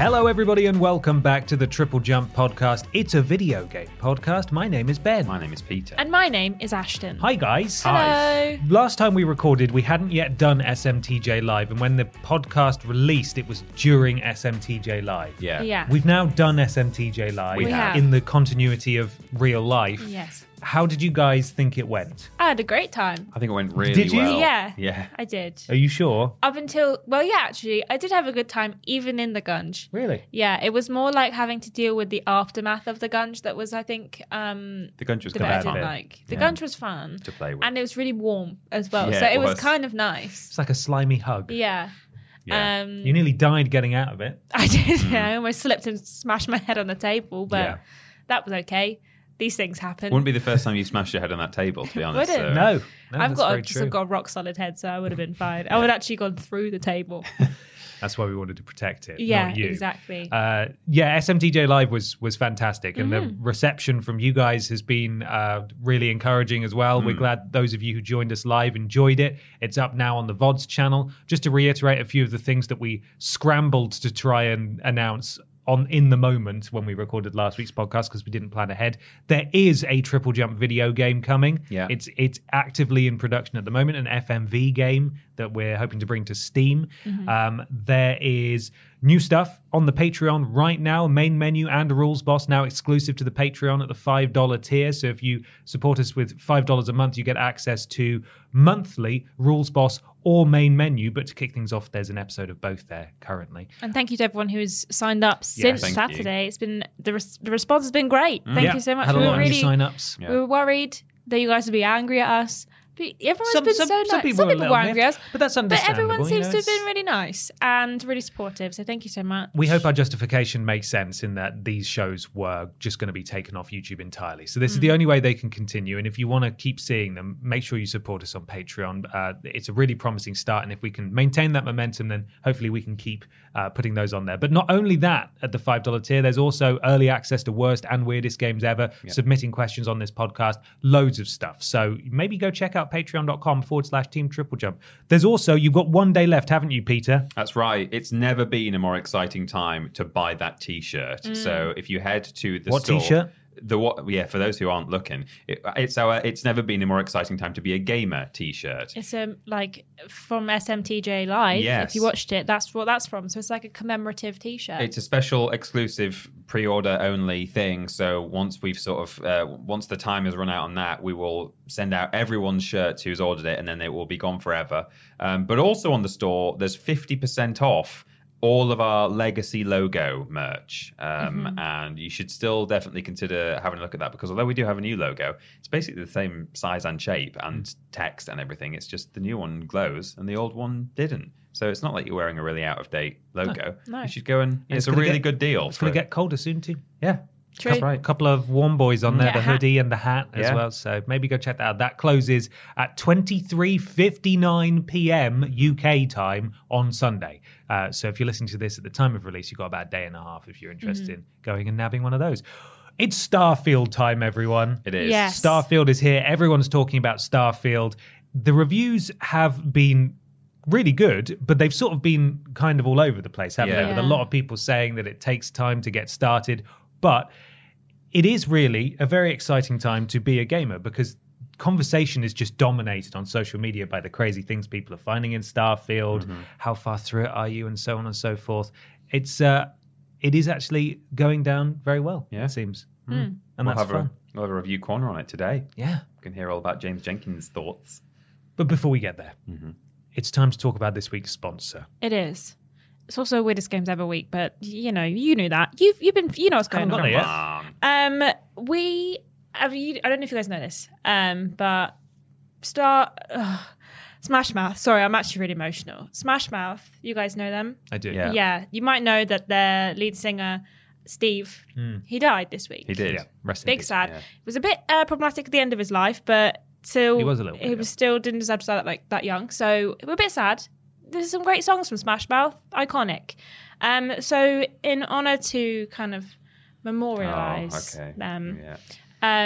Hello, everybody, and welcome back to the Triple Jump podcast. It's a video game podcast. My name is Ben. My name is Peter. And my name is Ashton. Hi, guys. Hello. Last time we recorded, we hadn't yet done SMTJ Live, and when the podcast released, it was during SMTJ Live. yeah. Yeah. We've now done SMTJ Live We have. in the continuity of real life. Yes. How did you guys think it went? I had a great time. I think it went really well. Did you? well. yeah. Yeah. I did. Are you sure? Up until, well, yeah, actually, I did have a good time even in the gunge. Really? Yeah, it was more like having to deal with the aftermath of the gunge that was, I think, um, The gunge was the good bit I bad didn't like. The Yeah. gun was fun. to play with. And it was really warm as well. Yeah, so it it was. was. kind of nice. It's like a slimy hug. Yeah. yeah. Um, You nearly died getting out of it. I did. Yeah, I almost slipped and smashed my head on the table, but Yeah. that was okay. These things happen. Wouldn't be the first time you smashed your head on that table, to be honest. Would it? so- No. no I've that's got very a, true. I've got a rock solid head, so I would have been fine. I would actually gone through the table. That's why we wanted to protect it. Yeah, not you. exactly. Uh, yeah, SMTJ Live was was fantastic, and the Mm-hmm. reception from you guys has been uh, really encouraging as well. We're glad those of you who joined us live enjoyed it. It's up now on the VODs channel. Just to reiterate a few of the things that we scrambled to try and announce on in the moment when we recorded last week's podcast because we didn't plan ahead. There is a triple jump video game coming. Yeah. It's it's actively in production at the moment, an FMV game that we're hoping to bring to Steam. Um, there is new stuff on the Patreon right now, main menu and rules boss now exclusive to the Patreon at the $5 tier. So if you support us with $5 a month, you get access to monthly rules boss or main menu. But to kick things off, there's an episode of both there currently. and thank you to everyone who's signed up since thank you. Saturday. It's been the res- the response has been great. Mm. Thank Yeah, you so much. Had a we lot were really sign-ups. Yeah. we were worried that you guys would be angry at us. But everyone's Some- been some- so nice. some people some were people were angry at us, but that's understandable. But understandable, everyone you seems know, to have been really nice and really supportive. So thank you so much. We hope our justification makes sense in that these shows were just going to be taken off YouTube entirely. So this is the only way they can continue. And if you want to keep seeing them, make sure you support us on Patreon. Uh, it's a really promising start, and if we can maintain that momentum, then hopefully we can keep uh, putting those on there. But not only that, at the five dollar tier, there's also early access to worst and weirdest games ever, submitting questions on this podcast, loads of stuff. So maybe go check out patreon.com forward slash team triple jump. There's also you've got one day left, haven't you, Peter? That's right. It's never been a more exciting time to buy that T-shirt. Mm. So if you head to the What store, t-shirt? The what? Yeah, for those who aren't looking, it, it's our. It's never been a more exciting time to be a gamer T-shirt. It's um like from SMTJ Live. Yes. If you watched it, that's what that's from. So it's like a commemorative T-shirt. It's a special, exclusive, pre-order only thing. So once we've sort of, uh, once the time has run out on that, we will send out everyone's shirts who's ordered it, and then it will be gone forever. Um, but also on the store, there's fifty percent off all of our legacy logo merch, um, and you should still definitely consider having a look at that because although we do have a new logo, it's basically the same size and shape and text and everything. It's just the new one glows and the old one didn't. So it's not like you're wearing a really out of date logo. no. You should go and It's it's, a really get- good deal. It's going to get colder soon too. yeah. True. That's A couple of warm boys on there, Yeah, the hat. hoodie and the hat as Yeah. well. So maybe go check that out. That closes at 23.59 p.m. UK time on Sunday. Uh, so if you're listening to this at the time of release, you've got about a day and a half if you're interested Mm-hmm. in going and nabbing one of those. It's Starfield time, everyone. It is. Yes. Starfield is here. Everyone's talking about Starfield. The reviews have been really good, but they've sort of been kind of all over the place, haven't Yeah. they? With a lot of people saying that it takes time to get started. But it is really a very exciting time to be a gamer because conversation is just dominated on social media by the crazy things people are finding in Starfield, how far through it are you, and so on and so forth. It's uh, it is actually going down very well. Yeah. it seems, Hmm. and we'll that's have fun. a we'll have a review corner on it today. Yeah, You can hear all about James Jenkins' thoughts. but before we get there, Mm-hmm. it's time to talk about this week's sponsor. It is. It's also weirdest games ever week, but you know, you knew that. You've you've been you know what's going on. got. Um, we have you. I don't know if you guys know this, um, but Star ugh, Smash Mouth. Sorry, I'm actually really emotional. Smash Mouth. You guys know them? I do. Yeah. Yeah, you might know that their lead singer Steve. He died this week. He did. Yeah, rest in Big peace. sad. yeah. It was a bit uh, problematic at the end of his life, but still He was a little bit, He was still didn't deserve to die that, like that young. So we're a bit sad. There's some great songs from Smash Mouth, iconic. Um, so in honor to kind of memorialize Oh, okay. them, Yeah.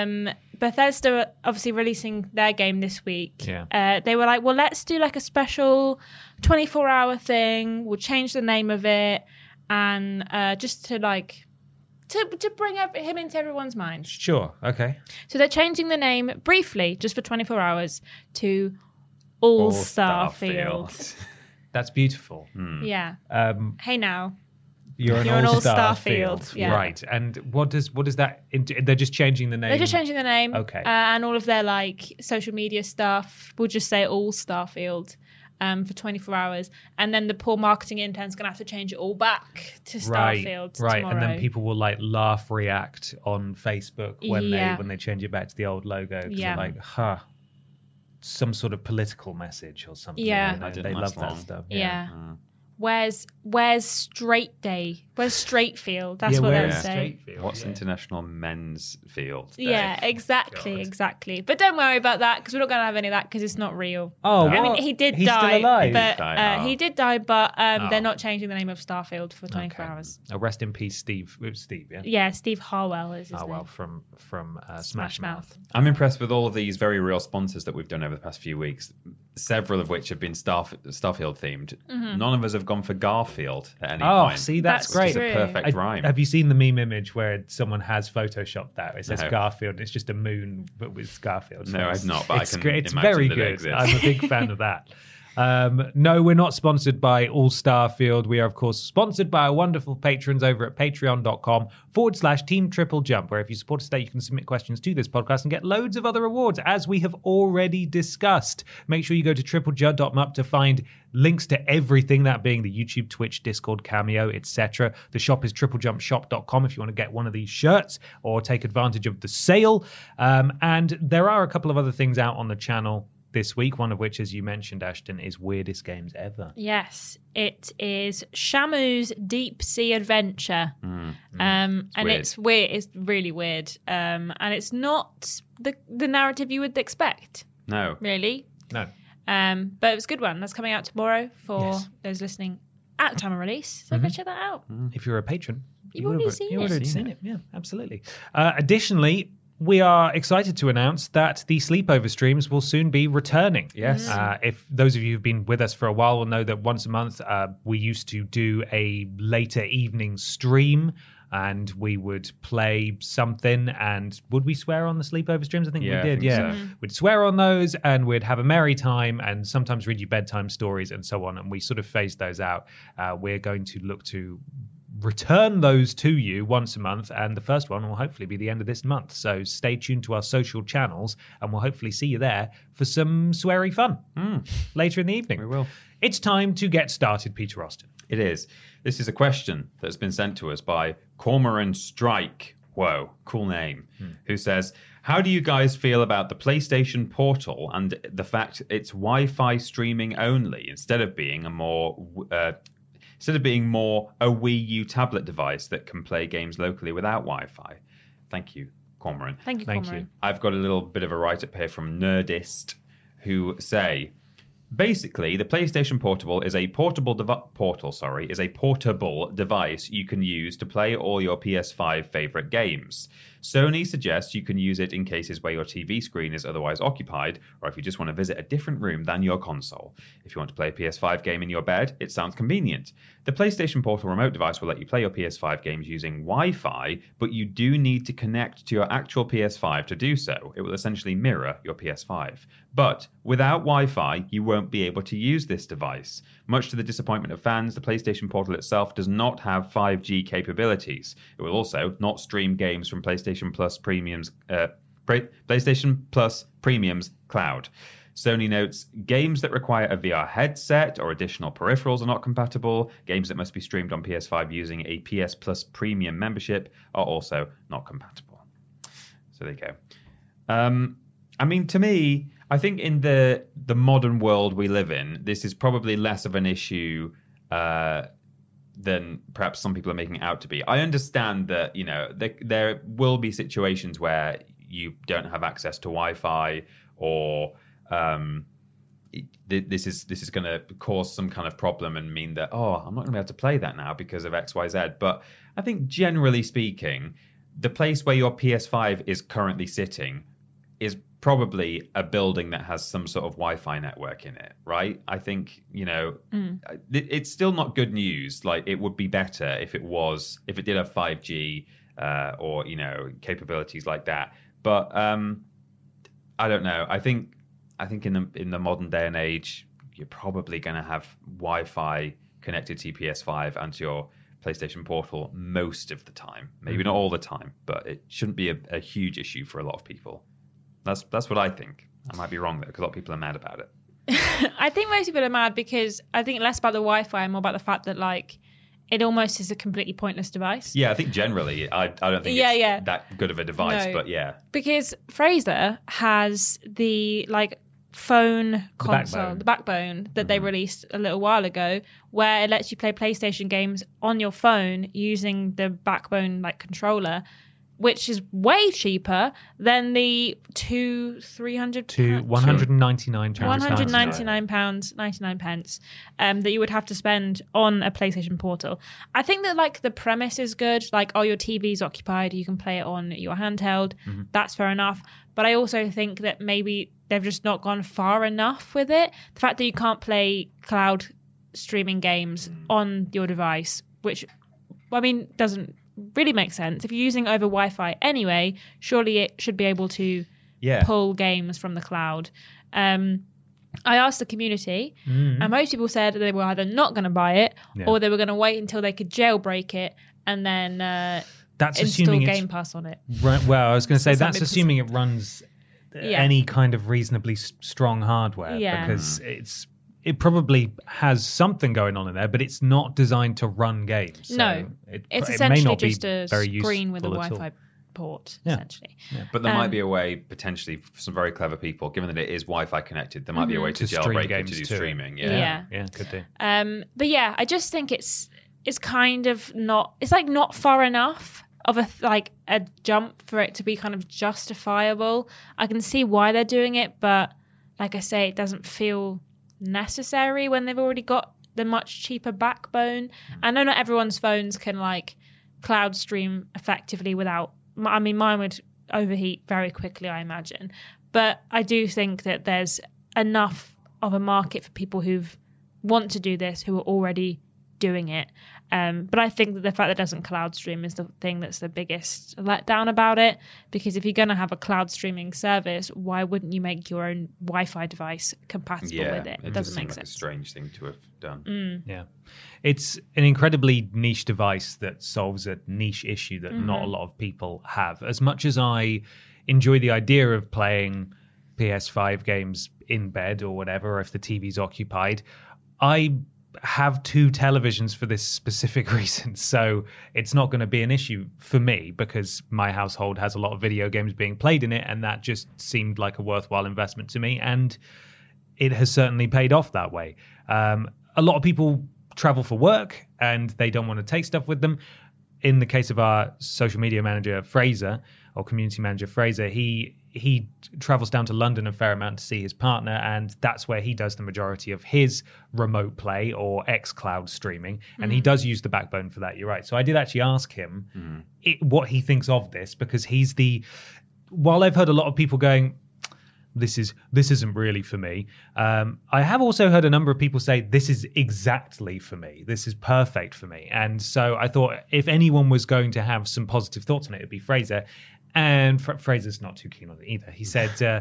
um, Bethesda are obviously releasing their game this week. Yeah. Uh, they were like, well, let's do like a special 24 hour thing. We'll change the name of it. And uh, just to like, to, to bring up him into everyone's mind. Sure. Okay. So they're changing the name briefly, just for 24 hours, to All, All Starfield. That's beautiful. Yeah. Um, Hey now. you're an You're an all-star all-star field, field, yeah. right? And what does what does that? int- They're just changing the name. They're just changing the name. Okay. Uh, and all of their like social media stuff. We'll just say All Starfield. Um, for 24 hours, and then the poor marketing intern's gonna have to change it all back to Right, Starfield right, tomorrow. and then people will like laugh, react on Facebook when Yeah. they when they change it back to the old logo. Yeah. like, huh, some sort of political message or something. Yeah. you know, they love last that stuff. yeah. Where's Where's Straight Day? Where's Straight Field? That's Yeah, what where they'll is say. Straightfield? What's Yeah. International Men's Field? Day? Yeah, exactly, God. exactly. But don't worry about that because we're not going to have any of that because it's not real. Oh, I mean, he did He's die, still alive. but He did die, uh, oh. he did die. But um, Oh. they're not changing the name of Starfield for 24 Okay. hours. Oh, rest in peace, Steve. It was Steve, yeah. Yeah, Steve Harwell is his Oh name. well, from from uh, Smash Smash, Mouth. Mouth. I'm impressed with all of these very real sponsors that we've done over the past few weeks. Several of which have been Starf- Starfield themed. Mm-hmm. None of us have gone for Garfield at any point. Oh, point. see, that's, That's great. It's a perfect I- rhyme. Have you seen the meme image where someone has photoshopped that? It says No. Garfield. and It's just a moon, but with Garfield. No, I've not, but I it's can great. It's imagine very that good. exists. I'm a big fan of that. Um, no, we're not sponsored by All Star Field. We are, of course, sponsored by our wonderful patrons over at patreon.com forward slash team triple jump, where if you support us there, you can submit questions to this podcast and get loads of other rewards, as we have already discussed. Make sure you go to tripleju.mp to find links to everything, that being the YouTube, Twitch, Discord, Cameo, etc. The shop is triplejumpshop.com if you want to get one of these shirts or take advantage of the sale. Um, and there are a couple of other things out on the channel this week, one of which, as you mentioned, Ashton, is Weirdest Games Ever. Yes, it is Shamu's Deep Sea Adventure, um, and Hmm. weird. it's weird. It's really weird, um, and it's not the the narrative you would expect, no. really. No. Um, but it was a good one. That's coming out tomorrow for Yes. those listening at the time of release. So go check that out. If you're a patron, You've you already have- seen you would it. have seen it. Yeah, absolutely. Uh, additionally, we are excited to announce that the sleepover streams will soon be returning. Yes. Uh, if those of you who've been with us for a while will know that once a month uh, we used to do a later evening stream. And we would play something, and would we swear on the sleepover streams? I think Yeah, we did. think yeah, so. we'd swear on those, and we'd have a merry time, and sometimes read you bedtime stories and so on. And we sort of phased those out. Uh, we're going to look to return those to you once a month, and the first one will hopefully be the end of this month. So stay tuned to our social channels, and we'll hopefully see you there for some sweary fun later in the evening. We will. It's time to get started, Peter Austin. It is. This is a question that's been sent to us by Cormoran Strike. Whoa, cool name. Who says, How do you guys feel about the PlayStation Portal and the fact it's Wi Fi streaming only instead of being a more. Uh, Instead of being more a Wii U tablet device that can play games locally without Wi Fi. Thank you, Cormoran. Thank you, Thank Cormoran. you. I've got a little bit of a write up here from Nerdist who say basically the PlayStation Portable is a portable devi- portal, sorry, is a portable device you can use to play all your PS5 favorite games. Sony suggests you can use it in cases where your TV screen is otherwise occupied, or if you just want to visit a different room than your console. If you want to play a PS5 game in your bed, it sounds convenient. The PlayStation Portal remote device will let you play your PS5 games using Wi Fi, but you do need to connect to your actual PS5 to do so. It will essentially mirror your PS5. But without Wi Fi, you won't be able to use this device. Much to the disappointment of fans, the PlayStation Portal itself does not have 5G capabilities. It will also not stream games from PlayStation Plus Premium's uh, PlayStation Plus Premium's cloud. Sony notes games that require a VR headset or additional peripherals are not compatible. Games that must be streamed on PS5 using a PS Plus Premium membership are also not compatible. So there you go. Um, I mean, to me, I think in the the modern world we live in, this is probably less of an issue uh, than perhaps some people are making it out to be. I understand that you know there, there will be situations where you don't have access to Wi-Fi or um, this is this is going to cause some kind of problem and mean that oh I'm not going to be able to play that now because of X Y Z. But I think generally speaking, the place where your PS5 is currently sitting is probably a building that has some sort of Wi-Fi network in it, right? I think you know it, it's still not good news. Like it would be better if it was if it did have 5G uh, or you know capabilities like that. But um, I don't know. I think I think in the in the modern day and age, you're probably going to have Wi-Fi connected to PS5 and to your PlayStation Portal most of the time. Maybe not all the time, but it shouldn't be a, a huge issue for a lot of people. That's that's what I think. I might be wrong though, because a lot of people are mad about it. I think most people are mad because I think less about the Wi-Fi and more about the fact that like it almost is a completely pointless device. Yeah, I think generally, I, I don't think Yeah, it's yeah. that good of a device, No. but yeah, because Fraser has the like phone console, backbone. the backbone that they mm-hmm. released a little while ago, where it lets you play PlayStation games on your phone using the backbone like controller, which is way cheaper than the two three hundred to 199 pounds. one hundred ninety nine pounds ninety nine pence um, that you would have to spend on a PlayStation Portal. I think that like the premise is good. Like, oh, your TV's occupied, you can play it on your handheld. That's fair enough. But I also think that maybe they've just not gone far enough with it. The fact that you can't play cloud streaming games on your device, which I mean doesn't really makes sense. If you're using over Wi-Fi anyway, surely it should be able to yeah. pull games from the cloud. Um, I asked the community, and most people said they were either not going to buy it Yeah. or they were going to wait until they could jailbreak it and then uh, That's install assuming Game Pass on it. Run, well, I was going to say that's assuming it runs Yeah. any kind of reasonably s- strong hardware Yeah. because it's it probably has something going on in there, but it's not designed to run games. So no, it, it's it may essentially not be just a very screen with a useful at all. Wi-Fi port, Yeah. essentially. But there might Um, be a way, potentially, for some very clever people, given that it is Wi-Fi connected, there might be a way to, To stream jailbreak it to do to it. streaming. Yeah. Yeah. Yeah, could do. Um, but yeah, I just think it's it's kind of not. It's like not far enough of a like a jump for it to be kind of justifiable. I can see why they're doing it, but like I say, it doesn't feel necessary when they've already got the much cheaper backbone. I know not everyone's phones can like cloud stream effectively without. I mean, mine would overheat very quickly, I imagine. But I do think that there's enough of a market for people who've want to do this who are already doing it. Um, but I think that the fact that it doesn't cloud stream is the thing that's the biggest letdown about it. Because if you're going to have a cloud streaming service, why wouldn't you make your own Wi-Fi device compatible Yeah, with it? it It does doesn't seem make like a sense. strange thing to have done. Yeah. It's an incredibly niche device that solves a niche issue that not a lot of people have. As much as I enjoy the idea of playing PS5 games in bed or whatever, if the TV's occupied, I have two televisions for this specific reason. So it's not going to be an issue for me because my household has a lot of video games being played in it. And that just seemed like a worthwhile investment to me. And it has certainly paid off that way. Um, a lot of people travel for work and they don't want to take stuff with them. in the case of our social media manager Fraser or community manager Fraser, he he travels down to London a fair amount to see his partner, and that's where he does the majority of his remote play or X Cloud streaming, and he does use the backbone for that. You're right. So I did actually ask him it, what he thinks of this because he's the. While I've heard a lot of people going, this is this isn't really for me. Um, I have also heard a number of people say this is exactly for me. This is perfect for me. And so I thought if anyone was going to have some positive thoughts on it, it'd be Fraser. And Fra- Fraser's not too keen on it either. He said uh,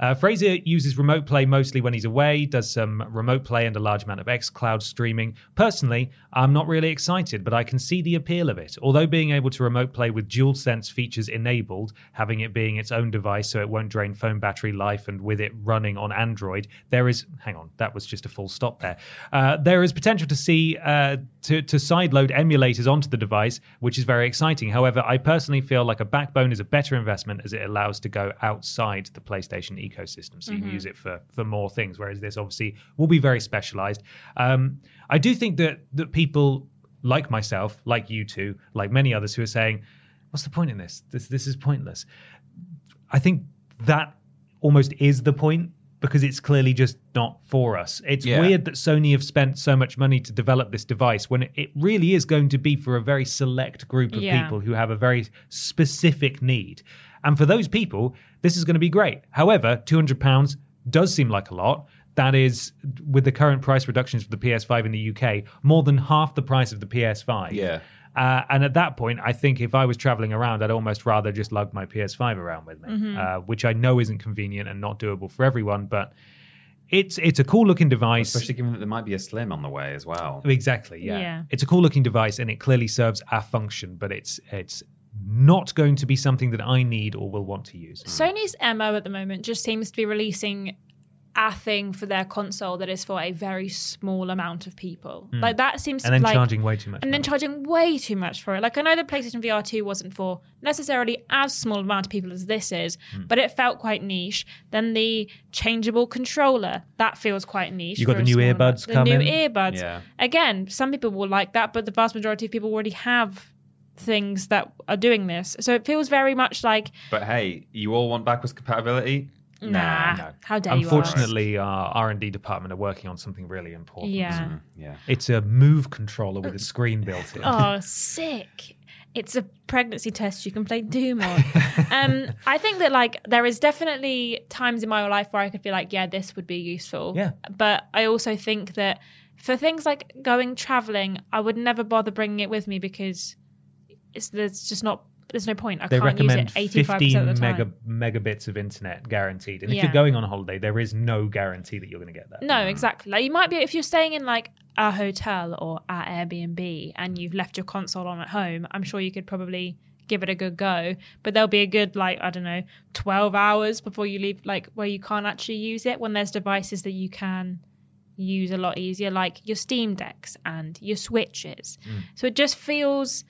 uh, Fraser uses remote play mostly when he's away, does some remote play and a large amount of xCloud streaming. Personally, I'm not really excited, but I can see the appeal of it. Although being able to remote play with DualSense features enabled, having it being its own device so it won't drain phone battery life, and with it running on Android, there is. Hang on, that was just a full stop there. Uh, there is potential to see uh, to to sideload emulators onto the device, which is very exciting. However, I personally feel like a backbone is a better investment as it allows to go outside the PlayStation ecosystem, so you can use it for for more things. Whereas this obviously will be very specialized. Um, I do think that that people like myself, like you two, like many others who are saying, "What's the point in this? This this is pointless." I think that almost is the point because it's clearly just not for us. It's Yeah. weird that Sony have spent so much money to develop this device when it, it really is going to be for a very select group of Yeah. people who have a very specific need. And for those people, this is going to be great. However, £200 does seem like a lot. That is, with the current price reductions for the PS5 in the UK, more than half the price of the PS5. Yeah. Uh, and at that point, I think if I was traveling around, I'd almost rather just lug my PS5 around with me, uh, which I know isn't convenient and not doable for everyone. But it's it's a cool looking device. Especially given that there might be a Slim on the way as well. Exactly. Yeah. Yeah. It's a cool looking device, and it clearly serves our function. But it's it's not going to be something that I need or will want to use. Sony's MO at the moment just seems to be releasing a thing for their console that is for a very small amount of people. Like that seems. And then like, charging way too much. and then money. charging way too much for it. Like I know the PlayStation VR 2 wasn't for necessarily as small amount of people as this is, Hmm. but it felt quite niche. Then the changeable controller, that feels quite niche. You got the new earbuds amount. The new earbuds. Yeah. Again, some people will like that, but the vast majority of people already have things that are doing this. So it feels very much like But hey, you all want backwards compatibility? nah, no. how dare you? Unfortunately, our R and D department are working on something really important. Yeah. Yeah. It's a Move controller with a screen built in. Oh, sick. It's a pregnancy test you can play Doom on. um, I think that like there is definitely times in my life where I could feel like, yeah, this would be useful. Yeah. But I also think that for things like going traveling, I would never bother bringing it with me because it's there's just not there's no point. I they can't use it eighty five 15 percent of mega, megabits of internet guaranteed. And if Yeah. you're going on a holiday, there is no guarantee that you're going to get that. No, exactly. Like you might be if you're staying in like a hotel or at Airbnb and you've left your console on at home. I'm sure you could probably give it a good go, but there'll be a good like I don't know, 12 hours before you leave, like where you can't actually use it. When there's devices that you can use a lot easier, like your Steam decks and your Switches. Mm. So it just feels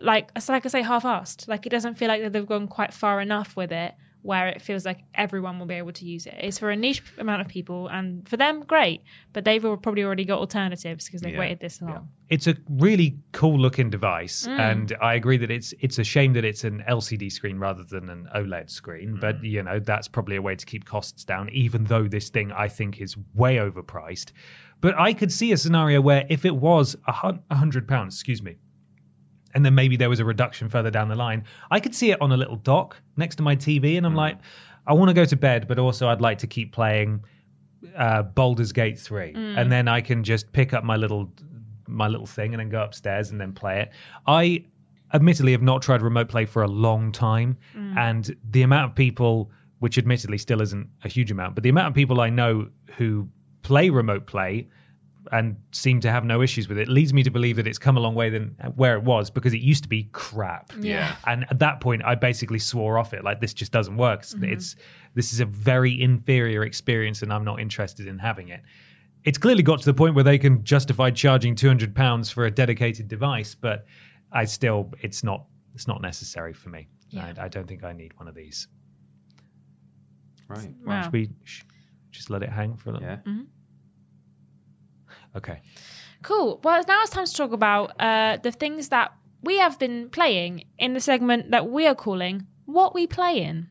like it's like I say half-assed. Like it doesn't feel like that they've gone quite far enough with it where it feels like everyone will be able to use it. It's for a niche amount of people and for them great, but they've al- probably already got alternatives because they've Yeah. waited this long. It's a really cool looking device, Mm. and I agree that it's it's a shame that it's an LCD screen rather than an OLED screen. But you know that's probably a way to keep costs down. Even though this thing I think is way overpriced, but I could see a scenario where if it was a hundred pounds, excuse me, and then maybe there was a reduction further down the line, I could see it on a little dock next to my TV, and I'm hmm. like, I want to go to bed, but also I'd like to keep playing uh, Baldur's Gate 3 hmm. and then I can just pick up my little my little thing and then go upstairs and then play it. I admittedly have not tried remote play for a long time hmm. and the amount of people which admittedly still isn't a huge amount, but the amount of people I know who play remote play and seem to have no issues with it leads me to believe that it's come a long way than where it was because it used to be crap. Yeah. And at that point, I basically swore off it. Like this just doesn't work. It's, mm-hmm. it's this is a very inferior experience, and I'm not interested in having it. It's clearly got to the point where they can justify charging 200 pounds for a dedicated device, but I still, it's not, it's not necessary for me. Yeah. I, I don't think I need one of these. Right. Wow. Should we sh- just let it hang for a little? Yeah. Mm-hmm. Okay. Cool. Well, now it's time to talk about uh, the things that we have been playing in the segment that we are calling What We Play In.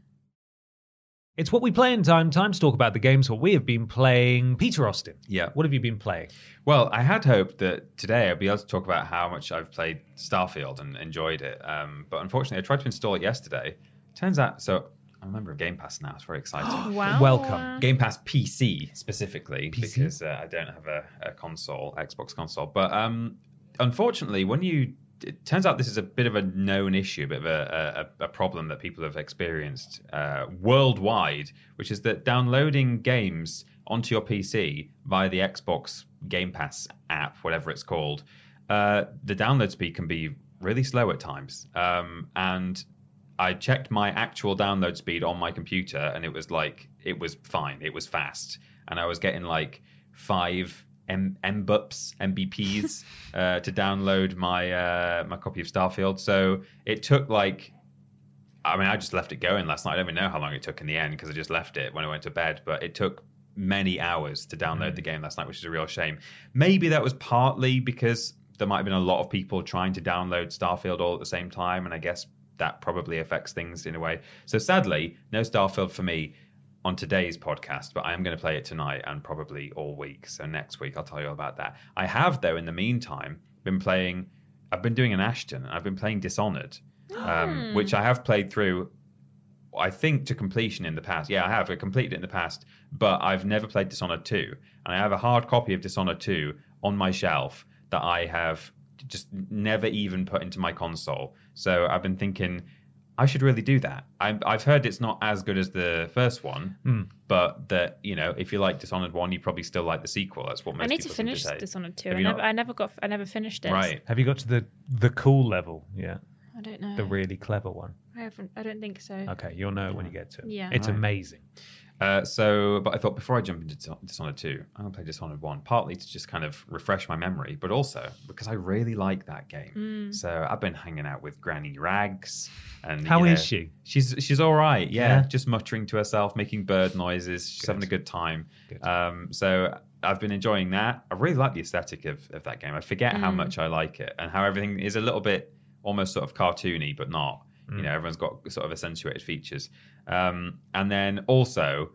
It's what we play in time. Time to talk about the games what we have been playing. Peter Austin. Yeah. What have you been playing? Well, I had hoped that today I'd be able to talk about how much I've played Starfield and enjoyed it. Um, but unfortunately, I tried to install it yesterday. Turns out, so I'm a member of Game Pass now. It's very exciting. Wow. Welcome. Game Pass PC specifically PC? because uh, I don't have a, a console, Xbox console. But um, unfortunately, when you it turns out this is a bit of a known issue, a bit of a, a, a problem that people have experienced uh, worldwide, which is that downloading games onto your PC via the Xbox Game Pass app, whatever it's called, uh, the download speed can be really slow at times. Um, and I checked my actual download speed on my computer, and it was like it was fine. It was fast, and I was getting like five M- MBUPs, MBPs uh, to download my uh, my copy of Starfield. So it took like, I mean, I just left it going last night. I don't even know how long it took in the end because I just left it when I went to bed. But it took many hours to download the game last night, which is a real shame. Maybe that was partly because there might have been a lot of people trying to download Starfield all at the same time, and I guess that probably affects things in a way. So sadly, no Starfield for me on today's podcast, but I am going to play it tonight and probably all week. So next week I'll tell you all about that. I have though in the meantime been playing. I've been doing an Ashton. And I've been playing Dishonored, um, which I have played through. I think to completion in the past. Yeah, I have. I completed it in the past, but I've never played Dishonored 2. And I have a hard copy of Dishonored 2 on my shelf that I have just never even put into my console. So I've been thinking I should really do that. I, I've heard it's not as good as the first one, Hmm. but that you know, if you like Dishonored one, you probably still like the sequel. That's what most I need to people seem finish say. Dishonored 2. I never. I never got, I never finished it. Right. Have you got to the the cool level? Yeah, I don't know. the really clever one. I haven't. I don't think so. Okay, you'll know it when you get to it. Yeah. it's amazing. Uh, so, but I thought before I jump into Dis- Dishonored 2, I'm going to play Dishonored 1, partly to just kind of refresh my memory, but also because I really like that game. So I've been hanging out with Granny Rags. And How you is she? She's she's all right. Yeah, Yeah? just muttering to herself, making bird noises. She's having a good time. Good. Um, so I've been enjoying that. I really like the aesthetic of, of that game. I forget how much I like it and how everything is a little bit almost sort of cartoony, but not. You know, everyone's got sort of accentuated features. Um, and then also,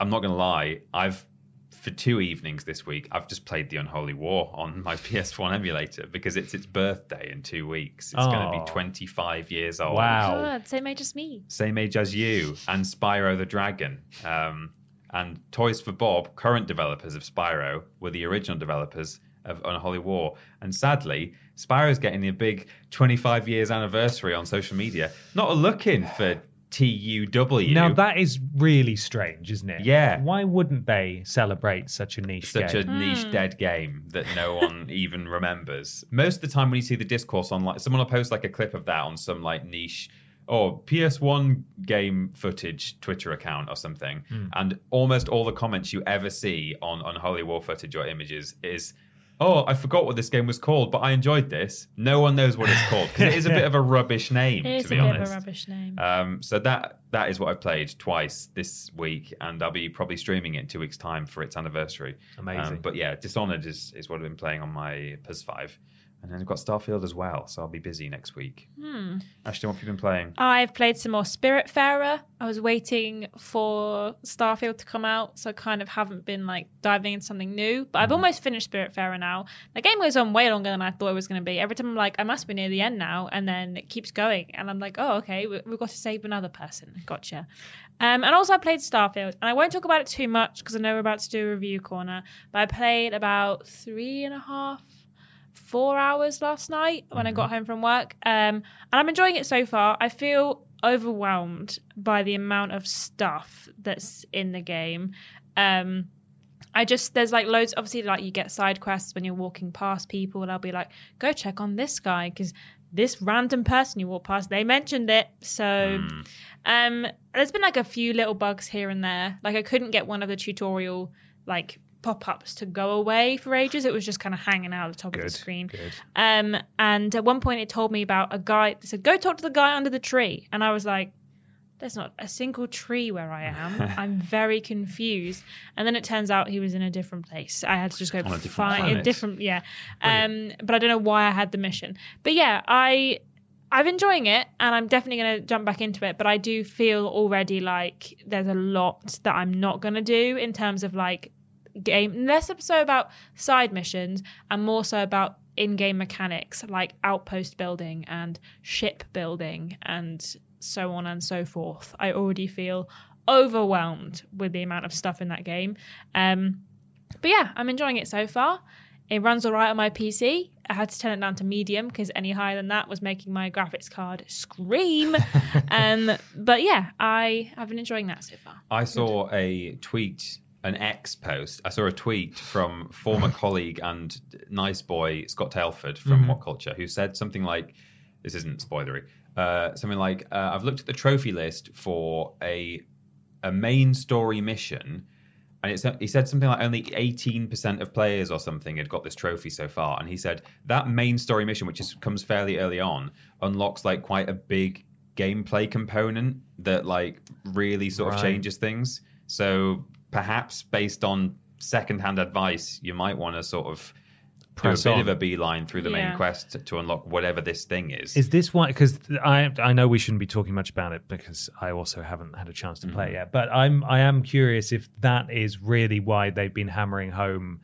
I'm not going to lie, I've for two evenings this week, I've just played the Unholy War on my PS1 emulator because it's its birthday in two weeks. It's going to be 25 years old Wow. God, same age as me. same age as you, and Spyro the Dragon. Um, and Toys for Bob, current developers of Spyro, were the original developers of Unholy War. And sadly, Spyro's getting a big 25 years anniversary on social media. Not looking for TUW. Now that is really strange, isn't it? Yeah. Why wouldn't they celebrate such a niche such game? a niche hmm. dead game that no one even remembers. Most of the time when you see the discourse online, someone will post like a clip of that on some like niche or PS1 game footage Twitter account or something, hmm. and almost all the comments you ever see on Unholy War footage or images is. Oh, I forgot what this game was called, but I enjoyed this. No one knows what it's called because it is a bit of a rubbish name, It is to a be bit honest. of a rubbish name. Um, so that that is what I've played twice this week, and I'll be probably streaming it in two weeks' time for its anniversary. Amazing. Um, but yeah, Dishonored is, is what I've been playing on my PS5, and then I've got Starfield as well, so I'll be busy next week. Hmm. Ashton, what have you been playing? I've played some more Spiritfarer. I was waiting for Starfield to come out, so I kind of haven't been like diving into something new. But I've almost finished Spiritfarer now. The game goes on way longer than I thought it was going to be. Every time I'm like, I must be near the end now, and then it keeps going, and I'm like, oh, okay, we- we've got to save another person. Gotcha. Um, and also, I played Starfield, and I won't talk about it too much because I know we're about to do a review corner. But I played about three and a half four hours last night when I got home from work. Um, and I'm enjoying it so far. I feel overwhelmed by the amount of stuff that's in the game. Um, I just there's like loads. Obviously, like you get side quests when you're walking past people, and I'll be like, go check on this guy because this random person you walk past, they mentioned it. So, um, there's been like a few little bugs here and there. Like I couldn't get one of the tutorial like pop-ups to go away for ages. It was just kind of hanging out at the top of the screen. good. Um, and at one point, it told me about a guy. It said, "Go talk to the guy under the tree," and I was like, there's not a single tree where I am. I'm very confused. And then it turns out he was in a different place. I had to just go a different find a different, yeah. Um, but I don't know why I had the mission. But yeah, I. I'm enjoying it and I'm definitely going to jump back into it, but I do feel already like there's a lot that I'm not going to do in terms of like game, less so about side missions and more so about in game mechanics like outpost building and ship building and so on and so forth. I already feel overwhelmed with the amount of stuff in that game. Um, but yeah, I'm enjoying it so far. It runs all right on my PC. I had to turn it down to medium because any higher than that was making my graphics card scream. um, but yeah, I have been enjoying that so far. I saw a tweet, an X post. I saw a tweet from former colleague and nice boy Scott Telford from What Culture, who said something like, "This isn't spoilery." Uh, something like, uh, "I've looked at the trophy list for a a main story mission." And it's, he said something like only 18% of players or something had got this trophy so far. And he said that main story mission, which is, comes fairly early on, unlocks like quite a big gameplay component that like really sort of Right. changes things. So perhaps based on secondhand advice, you might want to sort of Press a bit on. of a beeline through the Yeah. main quest to, to unlock whatever this thing is. Is this why? Because I I know we shouldn't be talking much about it because I also haven't had a chance to play it mm-hmm. yet. But I'm I am curious if that is really why they've been hammering home.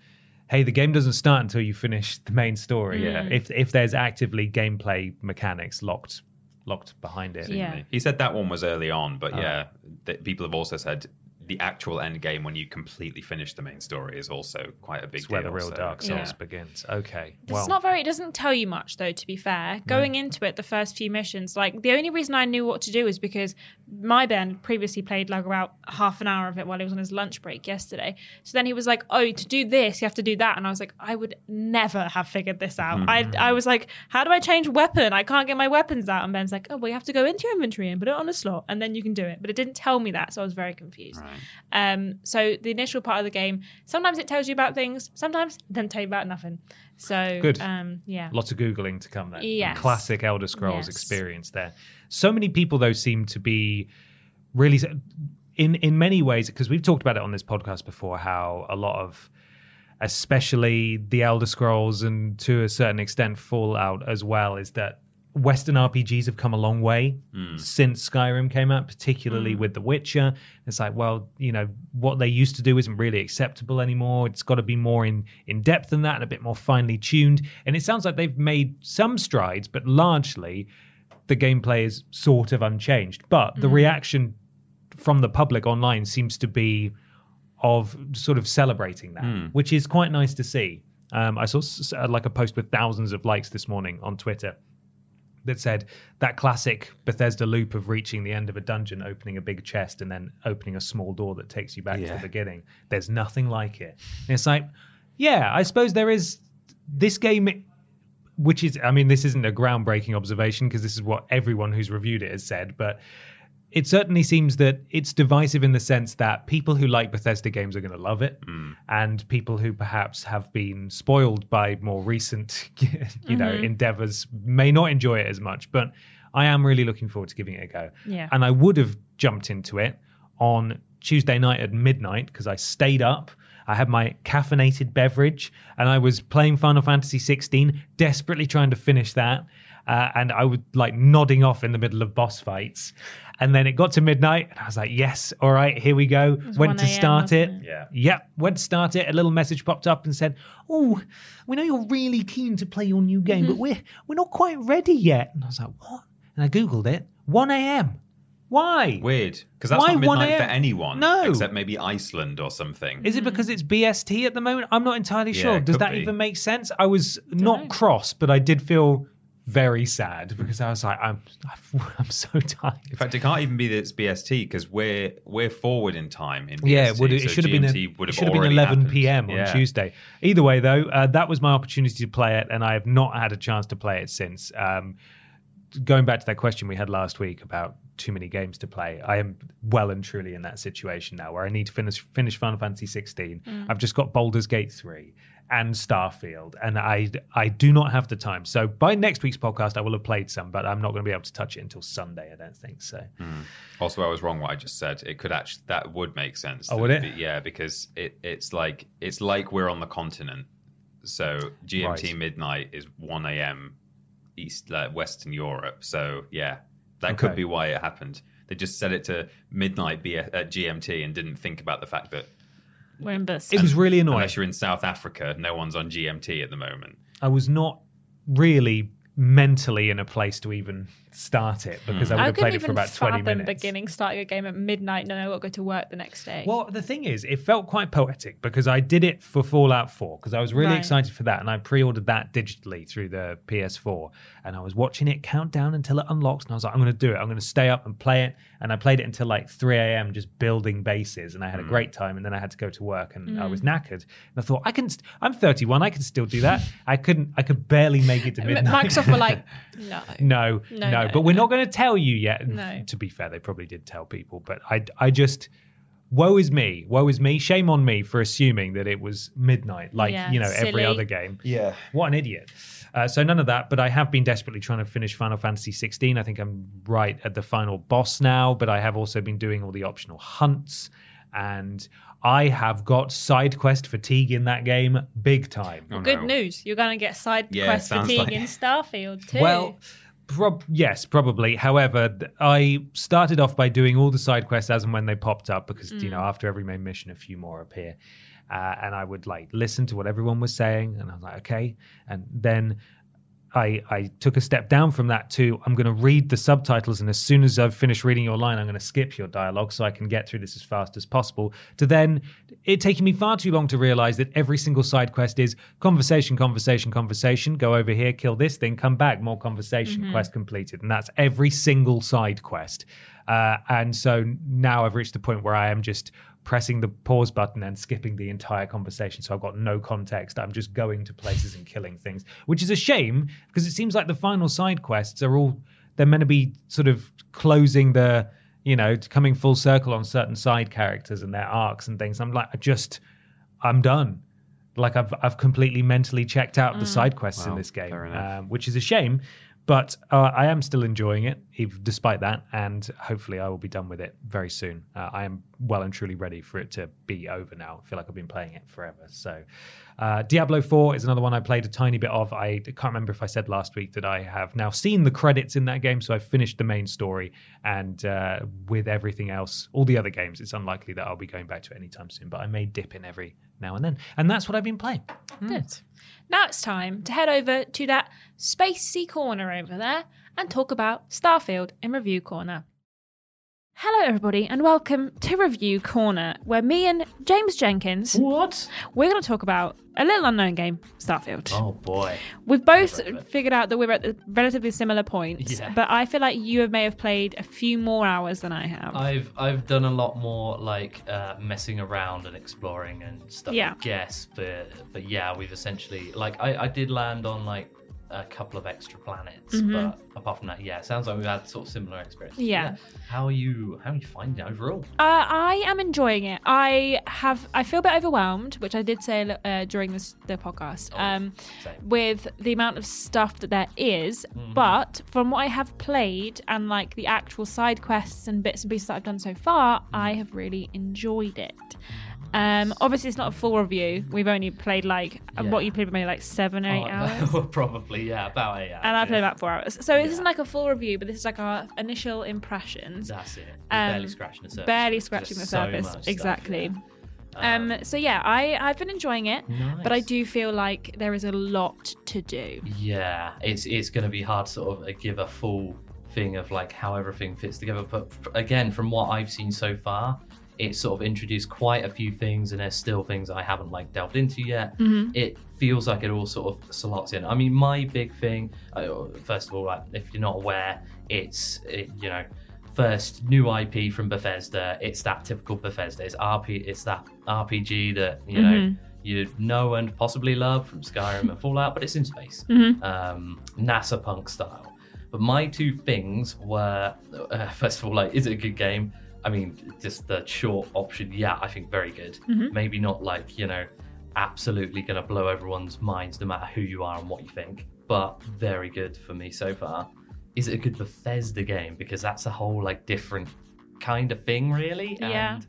Hey, the game doesn't start until you finish the main story. Yeah. Mm. If if there's actively gameplay mechanics locked locked behind it. Yeah. He said that one was early on, but Oh. yeah, that people have also said the actual end game when you completely finish the main story is also quite a big It's where the real so, Dark Souls yeah. begins. Okay. It's well, not very. It doesn't tell you much, though. To be fair, going into it, the first few missions, like the only reason I knew what to do is because my Ben previously played like about half an hour of it while he was on his lunch break yesterday. So then he was like, "Oh, to do this, you have to do that," and I was like, "I would never have figured this out." I I was like, "How do I change weapon? I can't get my weapons out." And Ben's like, "Oh, well, you have to go into your inventory and put it on a slot, and then you can do it." But it didn't tell me that, so I was very confused. Um, so the initial part of the game, sometimes it tells you about things, sometimes it doesn't tell you about nothing. So Good. Um, yeah. Lots of googling to come there. Yes. Classic Elder Scrolls Yes. experience there. So many people though seem to be really in in many ways because we've talked about it on this podcast before how a lot of especially the Elder Scrolls and to a certain extent Fallout as well is that Western RPGs have come a long way hmm. since Skyrim came out, particularly hmm. with The Witcher. It's like, well, you know, what they used to do isn't really acceptable anymore. It's got to be more in in depth than that and a bit more finely tuned. And it sounds like they've made some strides, but largely the gameplay is sort of unchanged. But the reaction from the public online seems to be of sort of celebrating that, which is quite nice to see. Um, I saw uh, like a post with thousands of likes this morning on Twitter that said that classic Bethesda loop of reaching the end of a dungeon, opening a big chest, and then opening a small door that takes you back to the beginning. There's nothing like it. And it's like, yeah, I suppose there is this game which is i mean this isn't a groundbreaking observation because this is what everyone who's reviewed it has said but it certainly seems that it's divisive in the sense that people who like Bethesda games are going to love it, mm. and people who perhaps have been spoiled by more recent, you know, mm-hmm. endeavors may not enjoy it as much. But I am really looking forward to giving it a go. Yeah. And I would have jumped into it on Tuesday night at midnight because I stayed up. I had my caffeinated beverage and I was playing Final Fantasy 16, desperately trying to finish that. Uh, and I was like nodding off in the middle of boss fights. And then it got to midnight and I was like, yes, all right, here we go. was Went to start it. wasn't it? Yeah. Yep, went to start it. A little message popped up and said, "Oh, we know you're really keen to play your new game, but Mm-hmm. we're we're not quite ready yet." And I was like, "What?" And I googled it. 1 a.m. Why? Weird, because that's Why not 1 midnight for a.m.? anyone. No. except maybe Iceland or something. Is it because it's BST at the moment? I'm not entirely Yeah, sure. it Does could that be. even make sense? I was not know. cross, but I did feel very sad because I was like, I'm I'm so tired. In fact, it can't even be that it's BST because we're we're forward in time. In BST, Yeah, it, would, it so should have been a, GMT would it have should have been already 11 happened. p.m. on Yeah. Tuesday. Either way, though, uh, that was my opportunity to play it, and I have not had a chance to play it since. Um, going back to that question we had last week about too many games to play. I am well and truly in that situation now where I need to finish finish Final Fantasy 16. I've just got Baldur's Gate 3 and Starfield, and I I do not have the time. So by next week's podcast, I will have played some, but I'm not going to be able to touch it until Sunday. I don't think so. Also, I was wrong. What I just said, it could actually that would make sense. Oh, would it? Yeah, because it it's like it's like we're on the continent. So GMT Right. midnight is one a.m. East uh, Western Europe. So yeah, that could be why it happened. They just set it to midnight be at, uh, at GMT and didn't think about the fact that We're in Bus. It was really annoying. unless you're in South Africa, no one's on GMT at the moment. I was not really mentally in a place to even start it because I hmm. would I have played it for about 20 fathom minutes. beginning starting a game at midnight knowing I got to go to work the next day. Well, the thing is, it felt quite poetic because I did it for Fallout 4 because I was really Right. excited for that and I pre-ordered that digitally through the PS4 and I was watching it count down until it unlocks and I was like, I'm going to do it. I'm going to stay up and play it. And I played it until like 3 a.m. just building bases and I had a hmm. great time and then I had to go to work and I was hmm. knackered. And I thought, I can. St- I'm 31. I can still do that. I couldn't. I could barely make it to midnight. Microsoft were like, no. No, No, no, no, but we're not going to tell you yet. No. To be fair, they probably did tell people, but I, I just, woe is me, woe is me. Shame on me for assuming that it was midnight, like Yeah, you know every other game. Yeah. What an idiot. Uh, so none of that, but I have been desperately trying to finish Final Fantasy 16. I think I'm right at the final boss now, but I have also been doing all the optional hunts, and I have got side quest fatigue in that game big time. Oh, Good no. news. You're going to get side Yeah, quest fatigue like- in Starfield too. Well, prob- yes, probably. However, I started off by doing all the side quests as and when they popped up because you know after every main mission, a few more appear, uh, and I would like listen to what everyone was saying, and I was like, okay, and then. I, I took a step down from that to I'm going to read the subtitles, and as soon as I've finished reading your line, I'm going to skip your dialogue so I can get through this as fast as possible. To then it taking me far too long to realize that every single side quest is conversation, conversation, conversation. Go over here, kill this thing, come back, more conversation, quest completed, and that's every single side quest. Uh, and so now I've reached the point where I am just pressing the pause button and skipping the entire conversation. So I've got no context. I'm just going to places and killing things, which is a shame because it seems like the final side quests are all they're meant to be sort of closing the you know coming full circle on certain side characters and their arcs and things. I'm like I just I'm done. Like I've I've completely mentally checked out the side quests in this game, um, which is a shame. But uh, I am still enjoying it, ev- despite that, and hopefully I will be done with it very soon. Uh, I am well and truly ready for it to be over now. I feel like I've been playing it forever. So, uh, Diablo 4 is another one I played a tiny bit of. I can't remember if I said last week that I have now seen the credits in that game, so I've finished the main story. And uh, with everything else, all the other games, it's unlikely that I'll be going back to it anytime soon, but I may dip in every now and then. And that's what I've been playing. Good. Now it's time to head over to that spacey corner over there and talk about Starfield in Review Corner. Hello, everybody, and welcome to Review Corner, where me and James Jenkins What? we're going to talk about a little unknown game, Starfield. Oh boy. We've both Never heard of it. figured out that we're at a relatively similar points, Yeah. but I feel like you may have played a few more hours than I have. I've I've done a lot more like uh, messing around and exploring and stuff. Yeah. I guess, but but yeah, we've essentially like I, I did land on like a couple of extra planets, but apart from that, yeah, it sounds like we've had sort of similar experience. Mm-hmm. Yeah. How are you? How are you finding it overall? Uh, I am enjoying it. I have. I feel a bit overwhelmed, which I did say uh, during this the podcast, um, Same. with the amount of stuff that there is. Mm-hmm. But from what I have played and like the actual side quests and bits and pieces that I've done so far, I have really enjoyed it. Um, obviously, it's not a full review. We've only played like uh, what you played maybe like seven, eight Oh, hours. well, probably, yeah, about eight hours. And I played yeah. about four hours. So it Yeah. isn't like a full review, but this is like our initial impressions. That's it. Um, barely scratching the surface. barely There's scratching the so surface. stuff, exactly. yeah. Um, so yeah, I I've been enjoying it, but I do feel like there is a lot to do. Yeah, it's it's going to be hard to sort of uh, give a full thing of like how everything fits together. But again, from what I've seen so far, it's sort of introduced quite a few things, and there's still things I haven't like delved into yet. It feels like it all sort of slots in. I mean, my big thing, uh, first of all, like if you're not aware, it's it, you know. First new IP from Bethesda. It's that typical Bethesda. It's RP. It's that RPG that you know you know and possibly love from Skyrim and Fallout, but it's in space, um, NASA punk style. But my two things were, uh, first of all, like, is it a good game? I mean, just the short option, yeah, I think very good. Maybe not like, you know, absolutely going to blow everyone's minds no matter who you are and what you think, but very good for me so far. Is it a good Bethesda game? Because that's a whole like different kind of thing, really. Yeah. And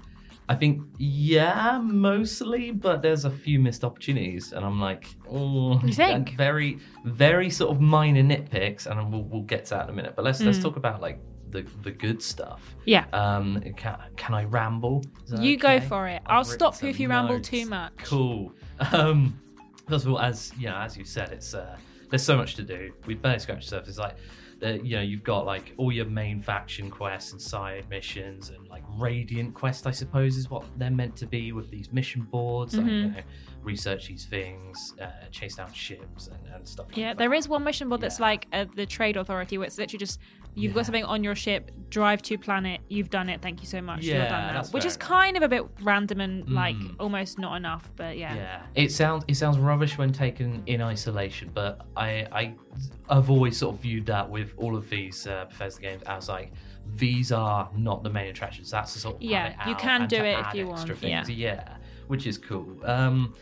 I think, yeah, mostly, but there's a few missed opportunities, and I'm like, oh, You think? very, very sort of minor nitpicks, and we'll, we'll get to that in a minute. But let's let's Mm. talk about like the the good stuff. Yeah. Um, can, can I ramble? You go for it. I've I'll stop you if you ramble too much. Cool. Um, first of all, as you know, as you said, it's uh, there's so much to do. We've barely scratched the surface. Like, uh, you know, you've got like all your main faction quests and side missions and like radiant quest, I suppose, is what they're meant to be with these mission boards. Mm-hmm. you know, research these things, uh, chase down ships and, and stuff. like Yeah, that. there is one mission board that's Yeah. like uh, the trade authority, where it's literally just you've Yeah. got something on your ship, drive to planet, you've done it, thank you so much, you're Yeah, done now. Which is enough. kind of a bit random and like Mm. almost not enough, but yeah. Yeah, it sounds it sounds rubbish when taken in isolation, but I I I've always sort of viewed that with all of these uh, Bethesda games as like these are not the main attractions. That's the sort of Yeah, you can do it if you want, Things. yeah. yeah, which is cool. Um,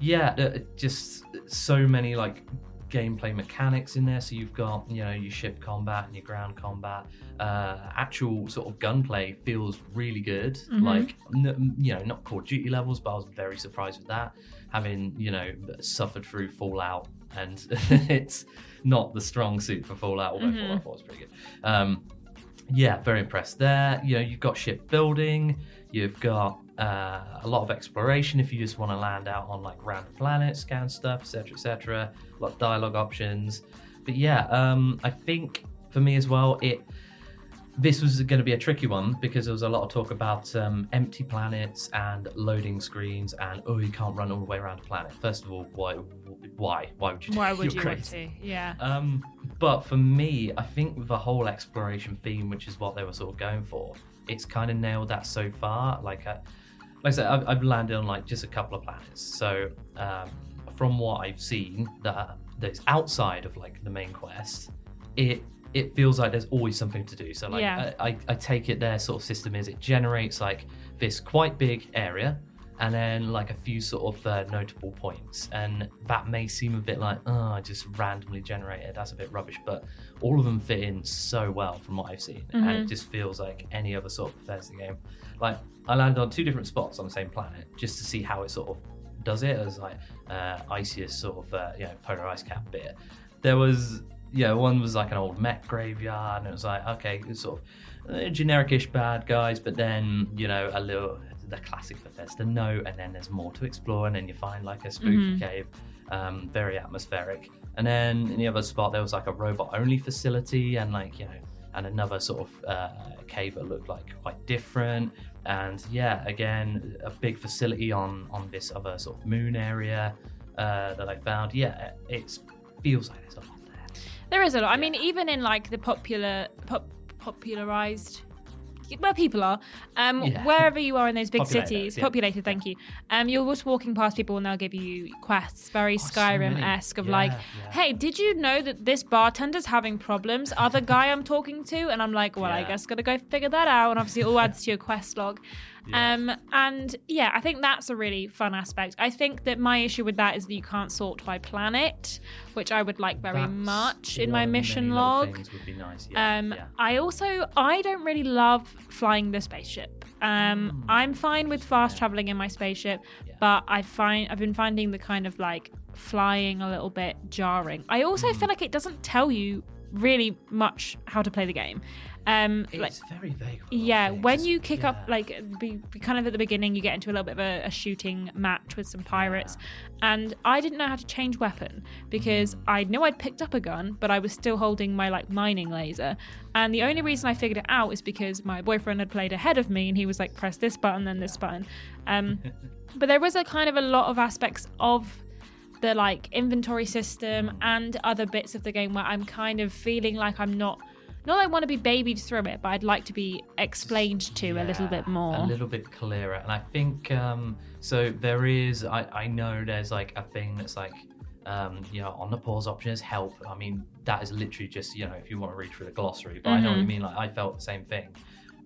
yeah, just so many like gameplay mechanics in there. So you've got you know your ship combat and your ground combat. Uh, actual sort of gunplay feels really good. Mm-hmm. Like n- you know not Call of Duty levels, but I was very surprised with that. Having you know suffered through Fallout, and it's not the strong suit for Fallout. Although Mm-hmm. Fallout 4 was pretty good. Um, yeah, very impressed there. You know, you've got ship building. you've got uh, a lot of exploration if you just want to land out on like random planets, scan stuff, etc., etc. A lot of dialogue options. But yeah, um, I think for me as well, it this was going to be a tricky one because there was a lot of talk about um, empty planets and loading screens and oh you can't run all the way around a planet. First of all, why why why would you? Why would you want to? Yeah. Um, but for me, I think with the whole exploration theme, which is what they were sort of going for, it's kind of nailed that so far. Like, I, like I said, I've, I've landed on like just a couple of planets. So um, from what I've seen, that that's outside of like the main quest, it it feels like there's always something to do. So like, Yeah. I, I, I take it their sort of system is it generates like this quite big area and then like a few sort of uh, notable points and that may seem a bit like oh I just randomly generated that's a bit rubbish but all of them fit in so well from what I've seen and it just feels like any other sort of Bethesda game like I landed on two different spots on the same planet just to see how it sort of does it as like uh, iciest sort of uh, you know polar ice cap bit. There was yeah one was like an old mech graveyard and it was like okay it's sort of uh, generic-ish bad guys but then you know a little the classic Bethesda note and then there's more to explore and then you find like a spooky cave um, very atmospheric. And then in the other spot there was like a robot only facility and like you know and another sort of uh, cave that looked like quite different and yeah again a big facility on on this other sort of moon area uh, that I found. Yeah it feels like there's a lot there. There is a lot. I mean, even in like the popular, pop, popularized, where people are, um, Yeah. wherever you are in those big Populated, cities, yeah. populated. Thank you. Um, you're just walking past people, and they'll give you quests, very Oh, Skyrim esque, of many. like, Yeah, yeah. hey, did you know that this bartender's having problems? Other guy I'm talking to, and I'm like, well, I guess gotta go figure that out. And obviously, it all adds to your quest log. Um, and yeah, I think that's a really fun aspect. I think that my issue with that is that you can't sort by planet, which I would like very That's much in my mission log. would be nice yeah, Um, yeah. I also I don't really love flying the spaceship. Um, I'm fine with fast traveling in my spaceship. Yeah. but I find I've been finding the kind of like flying a little bit jarring. I also Hmm. feel like it doesn't tell you really much how to play the game. Um, like it's very vague. with a lot of yeah, things. when you kick up, like, be, be kind of at the beginning, you get into a little bit of a, a shooting match with some pirates. And I didn't know how to change weapon because Mm. I know I'd picked up a gun, but I was still holding my, like, mining laser. And the only reason I figured it out is because my boyfriend had played ahead of me and he was like, press this button, then this button. Um, but there was a kind of a lot of aspects of the like inventory system and other bits of the game where I'm kind of feeling like I'm not not that I want to be babied through it, but I'd like to be explained to a little bit more. a little bit clearer. And I think um, so. There is. I I know there's like a thing that's like Um, you know, on the pause option is help. I mean, that is literally just you know if you want to read through the glossary. But I know what you mean. Like I felt the same thing.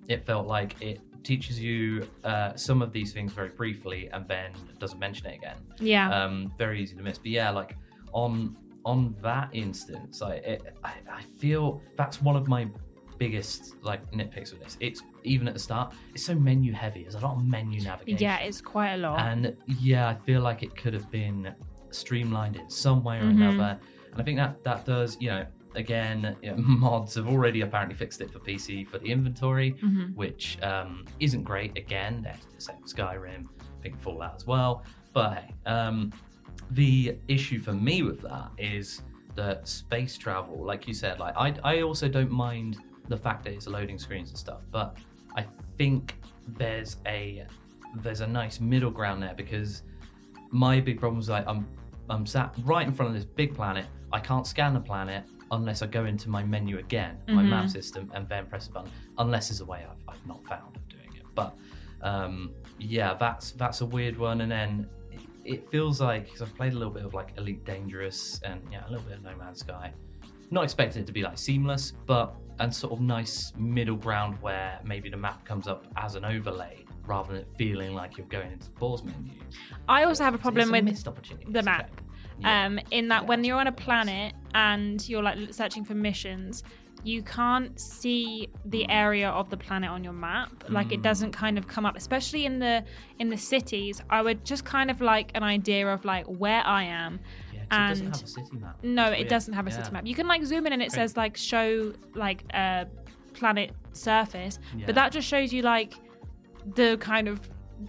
It felt like it teaches you uh, some of these things very briefly and then doesn't mention it again. Yeah. Um, very easy to miss. But yeah, like on on that instance, I, it, I I feel that's one of my biggest like nitpicks with this. It's even at the start, it's so menu heavy. There's a lot of menu navigation. yeah, it's quite a lot. And yeah, I feel like it could have been streamlined in some way or Mm-hmm. another. And I think that that does, you know, again, you know, mods have already apparently fixed it for PC for the inventory, Mm-hmm. which um, isn't great. Again, they have to the same Skyrim, I think Fallout as well. But hey, um, the issue for me with that is that space travel, like you said, like I, I also don't mind the fact that it's loading screens and stuff, but I think there's a there's a nice middle ground there because my big problem is like I'm I'm sat right in front of this big planet. I can't scan the planet unless I go into my menu again, my map system, and then press a button. Unless there's a way I've, I've not found of doing it. But um, yeah, that's that's a weird one. And then it, feels like because I've played a little bit of like Elite Dangerous and yeah, a little bit of No Man's Sky. Not expecting it to be like seamless, but and sort of nice middle ground where maybe the map comes up as an overlay rather than it feeling like you're going into the pause menu. I also have a problem with the map. Yeah. Um, in that Yeah, when you're on a planet and you're like searching for missions, you can't see the area of the planet on your map. Like it Mm. doesn't kind of come up, especially in the in the cities. I would just kind of like an idea of like where I am. Yeah, it and- have a city map. No, It's it weird. doesn't have a Yeah. city map. You can like zoom in and it says like show like a planet surface, Yeah. but that just shows you like the kind of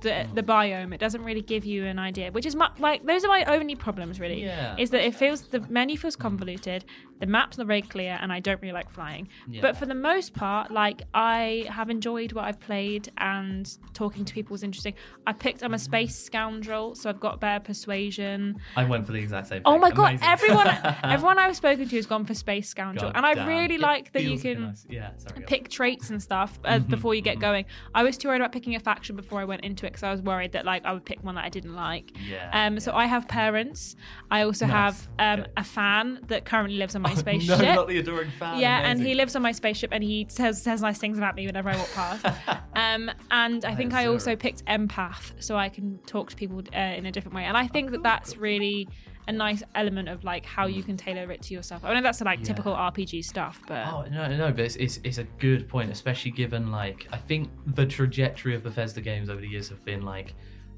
the the biome. It doesn't really give you an idea, which is my, like those are my only problems really. Yeah. Is that it feels the menu feels convoluted, the map's not very clear, and I don't really like flying. Yeah. But for the most part, like I have enjoyed what I've played, and talking to people was interesting. I picked I'm a space scoundrel, so I've got better persuasion. I went for the exact same. Oh my god! Everyone, everyone I've spoken to has gone for space scoundrel, God and I damn. really It like that you can nice. Yeah, sorry, pick traits and stuff uh, Mm-hmm, before you get going. I was too worried about picking a faction before I went into it because I was worried that like I would pick one that I didn't like. Yeah, Um. So. I have parents. I also Nice. have um Okay. a fan that currently lives on my on. spaceship. No, not the adoring fan. Yeah, and he lives on my spaceship, and he says says nice things about me whenever I walk past. um, and I think I zero. also picked empath, so I can talk to people uh, in a different way. And I think that that's really a nice element of like how you can tailor it to yourself. I know that's like Yeah. typical RPG stuff, but Oh no, no, but it's, it's it's a good point, especially given like I think the trajectory of Bethesda games over the years have been like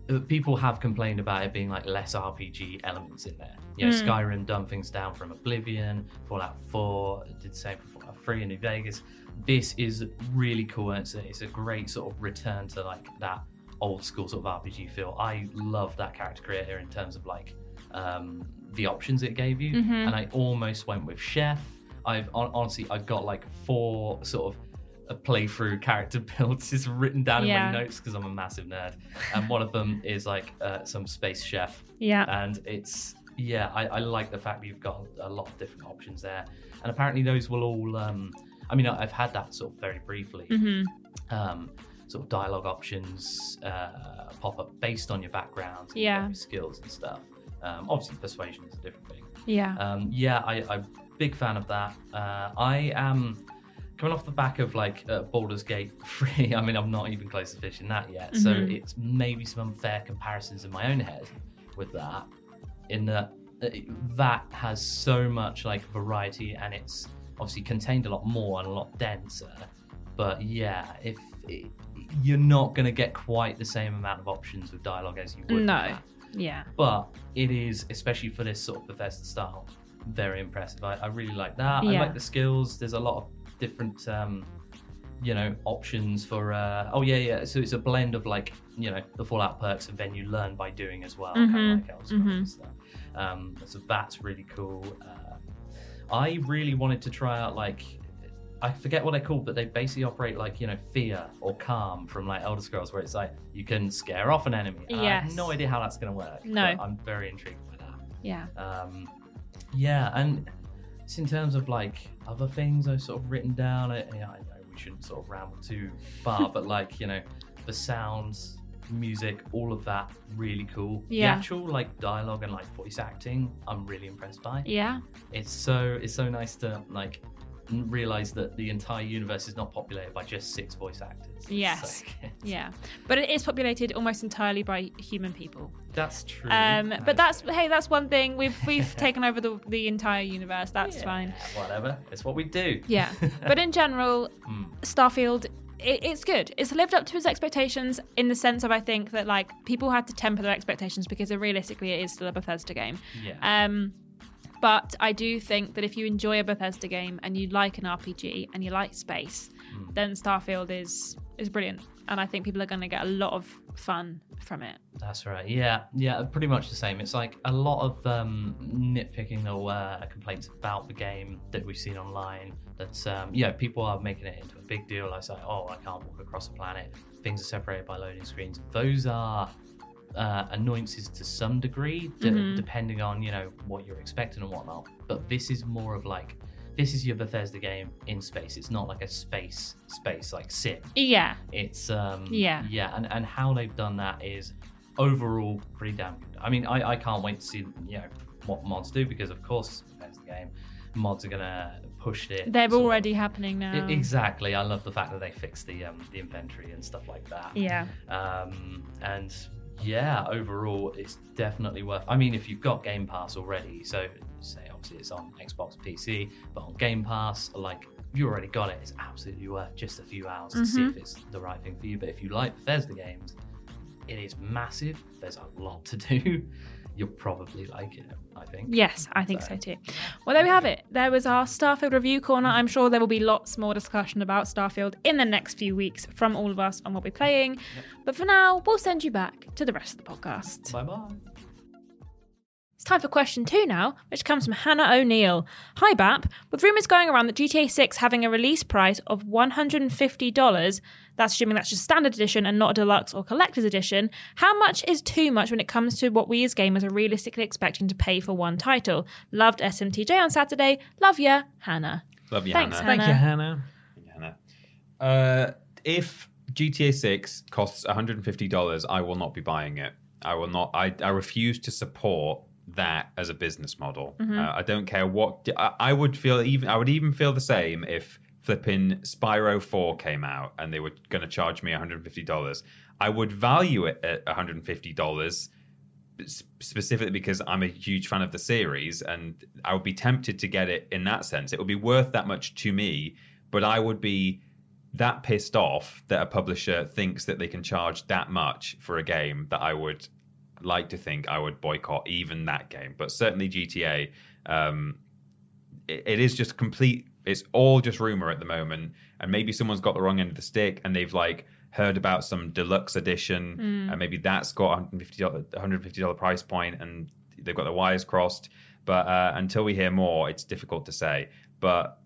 Uh, people have complained about it being like less RPG elements in there. You know, hmm. Skyrim dumbed things down from Oblivion, Fallout 4 did the same for Fallout 3 in New Vegas. This is really cool and it's a, it's a great sort of return to like that old school sort of RPG feel. I love that character creator in terms of like um, the options it gave you, mm-hmm. and I almost went with chef. I've honestly I've got like four sort of a playthrough character builds is written down in my notes because I'm a massive nerd, and one of them is like uh, some space chef, yeah, and it's yeah I, I like the fact that you've got a lot of different options there, and apparently those will all. Um, I mean I've had that sort of very briefly. Um, sort of dialogue options uh, pop up based on your background, and Yeah. your skills and stuff. Um, obviously, persuasion is a different thing. yeah, Um, yeah, I, I'm a big fan of that. Uh, I am coming off the back of like uh, Baldur's Gate 3. I mean, I'm not even close to finishing that yet. So it's maybe some unfair comparisons in my own head with that, in that uh, that has so much like variety and it's obviously contained a lot more and a lot denser. But yeah, if it, you're not going to get quite the same amount of options with dialogue as you would. with no, yeah, but it is especially for this sort of Bethesda style very impressive. I, I really like that. I like the skills. There's a lot of different, um, you know, options for. Uh, oh yeah, yeah. So it's a blend of like you know the Fallout perks and then you learn by doing as well, kind Mhm, of like Elder Scrolls and stuff. Um, so that's really cool. Um, I really wanted to try out like. I forget what they're called, but they basically operate like you know fear or calm from like Elder Scrolls, where it's like you can scare off an enemy. And I have no idea how that's going to work. No. but I'm very intrigued by that. yeah. Um, yeah, and it's in terms of like other things I've sort of written down. I, I know we shouldn't sort of ramble too far, but like you know, the sounds music, all of that, really cool. Yeah. The actual like dialogue and like voice acting, I'm really impressed by. Yeah. It's so it's so nice to like realize that the entire universe is not populated by just six voice actors. Yes. so. Yeah. But it is populated almost entirely by human people. That's true. Um, but that's hey, that's one thing we've we've taken over the the entire universe. That's Yeah, fine. Whatever. It's what we do. Yeah. But in general, Hmm. Starfield. It's good. It's lived up to its expectations in the sense of I think that like people had to temper their expectations because realistically it is still a Bethesda game. Yeah. Um, but I do think that if you enjoy a Bethesda game and you like an RPG and you like space, Hmm. then Starfield is is brilliant, and I think people are going to get a lot of fun from it. That's right. Yeah, yeah, pretty much the same. It's like a lot of um, nitpicking or uh, complaints about the game that we've seen online. That um, yeah, people are making it into a big deal. Like, say, oh, I can't walk across the planet. Things are separated by loading screens. Those are uh, annoyances to some degree, de- depending on you know what you're expecting and whatnot. But this is more of like this is your Bethesda game in space. It's not like a space space like sim. Yeah, It's um Yeah. yeah, and and how they've done that is overall pretty damn good. I mean, I I can't wait to see you know what mods do because of course the game. Mods are gonna push it. they're sort of- already happening now. I- exactly. I love the fact that they fixed the um the inventory and stuff like that. Yeah, Um and yeah, overall it's definitely worth. I mean, if you've got Game Pass already, so say obviously it's on Xbox, PC, but on Game Pass, like you already got it, it's absolutely worth just a few hours to see if mm-hmm. it's the right thing for you. But if you like Bethesda games, it is massive. There's a lot to do. You'll probably like it, I think. yes, I think so too. Well, there we have it. There was our Starfield review corner. I'm sure there will be lots more discussion about Starfield in the next few weeks from all of us on what we're playing. But for now, we'll send you back to the rest of the podcast. Bye bye. It's time for question two now, which comes from Hannah O'Neill. Hi, BAP. With rumours going around that GTA 6 having a release price of $150, that's assuming that's just standard edition and not a deluxe or collector's edition, how much is too much when it comes to what we as gamers are realistically expecting to pay for one title? Loved SMTJ on Saturday. Love ya, Hannah. Love you, Thanks, Hannah. Thank you, Hannah. Hannah. Uh, if GTA 6 costs $150, I will not be buying it. I will not. I, I refuse to support that as a business model. Uh, I don't care what. I, I would feel even. I would even feel the same if flipping Spyro 4 came out and they were going to charge me $150. I would value it at $150 specifically because I'm a huge fan of the series and I would be tempted to get it in that sense. It would be worth that much to me, but I would be that pissed off that a publisher thinks that they can charge that much for a game that I would like to think I would boycott even that game. But certainly GTA, um, it, it is just complete. It's all just rumor at the moment, and maybe someone's got the wrong end of the stick, and they've like heard about some deluxe edition, and maybe that's got 150 150 dollar price point, and they've got their wires crossed. But uh, until we hear more, it's difficult to say. But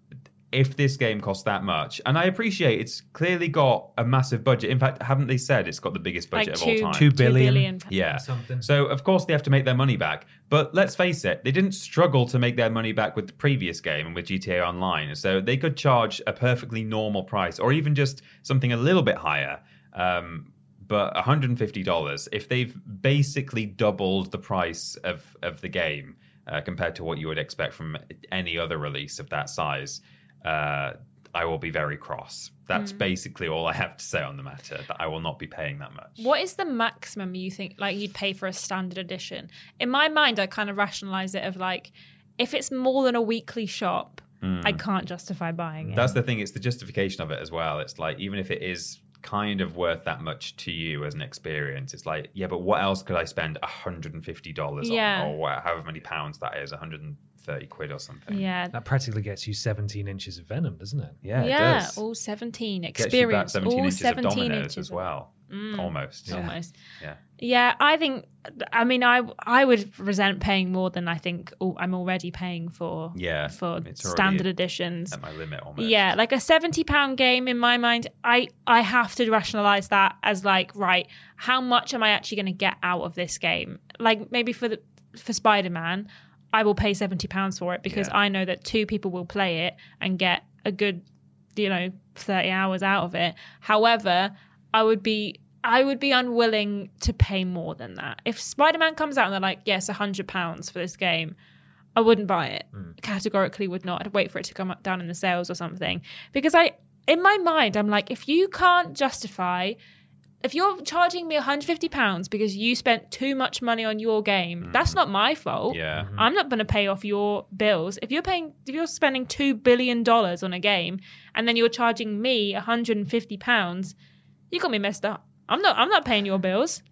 if this game costs that much, and I appreciate it's clearly got a massive budget. In fact, haven't they said it's got the biggest budget Like of all time? Two billion. Yeah. Something. So of course they have to make their money back. But let's face it, they didn't struggle to make their money back with the previous game and with GTA Online. So they could charge a perfectly normal price, or even just something a little bit higher. Um, but $150, if they've basically doubled the price of of the game uh, compared to what you would expect from any other release of that size, uh, I will be very cross. That's basically all I have to say on the matter. That I will not be paying that much. What is the maximum you think like you'd pay for a standard edition? In my mind, I kind of rationalize it of like if it's more than a weekly shop, I can't justify buying it. That's the thing. It's the justification of it as well. It's like even if it is kind of worth that much to you as an experience, it's like yeah, but what else could I spend hundred and fifty dollars Yeah. on, or however many pounds that is, one hundred and thirty quid or something. yeah. That practically gets you 17 inches of venom, doesn't it? yeah, it yeah, does. all 17 Gets you back experience, seventeen all inches 17 of Domino's inches as of- well, mm. almost. almost. Yeah. Yeah, I think. I mean, I I would resent paying more than I think al- I'm already paying for. Yeah, for standard editions. At my limit almost. Yeah, like a seventy pound game in my mind, I I have to rationalize that as like right, how much am I actually going to get out of this game? Like maybe for the for Spider Man, I will pay seventy pounds for it because Yeah. I know that two people will play it and get a good, you know, thirty hours out of it. However, I would be I would be unwilling to pay more than that. If Spider Man comes out and they're like, yes, hundred pounds for this game, I wouldn't buy it. Hmm. Categorically, would not. I'd wait for it to come up down in the sales or something because I, in my mind, I'm like, if you can't justify. If you're charging me 150 pounds because you spent too much money on your game, mm. that's not my fault. Yeah. Mm-hmm. I'm not going to pay off your bills. If you're paying, if you're spending two billion dollars on a game, and then you're charging me 150 pounds, you got me messed up. I'm not. I'm not paying your bills.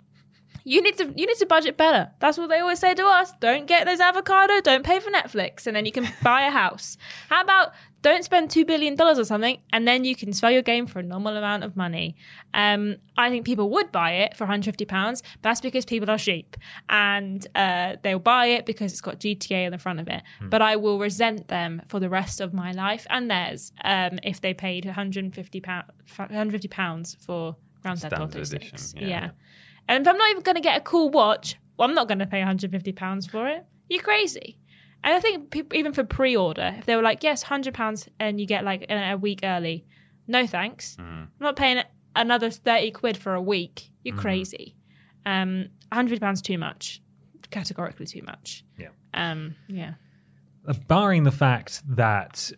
You need to. You need to budget better. That's what they always say to us. Don't get those avocado. Don't pay for Netflix, and then you can buy a house. How about don't spend two billion dollars or something, and then you can sell your game for a normal amount of money. Um, I think people would buy it for 150 pounds. but That's because people are sheep, and uh, they'll buy it because it's got GTA on the front of it. But I will resent them for the rest of my life and theirs um, if they paid 150 pounds 150 pounds for Grand Theft Auto 6. edition, Yeah. yeah. And if I'm not even going to get a cool watch, well, I'm not going to pay 150 pounds for it. You're crazy. And I think people, even for pre-order, if they were like, yes, 100 pounds and you get like a, a week early, no thanks. I'm not paying another 30 quid for a week. You're crazy. Um, 100 pounds too much. Categorically too much. Yeah. Um, yeah. Uh, barring the fact that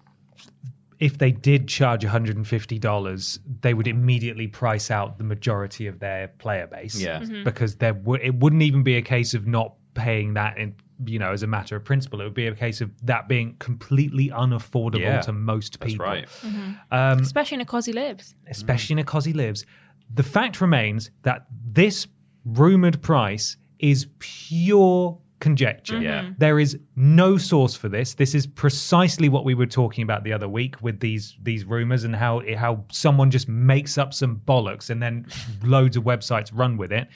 if they did charge $150, they would immediately price out the majority of their player base. Yeah. Mm-hmm. Because there w- it wouldn't even be a case of not paying that in, you know, as a matter of principle. It would be a case of that being completely unaffordable Yeah, to most That's people. right. Mm-hmm. Um, especially in a cosy lives. especially in a cosy lives. The fact remains that this rumored price is pure conjecture. Yeah. Mm-hmm. There is no source for this. This is precisely what we were talking about the other week with these these rumors and how how someone just makes up some bollocks and then loads of websites run with it.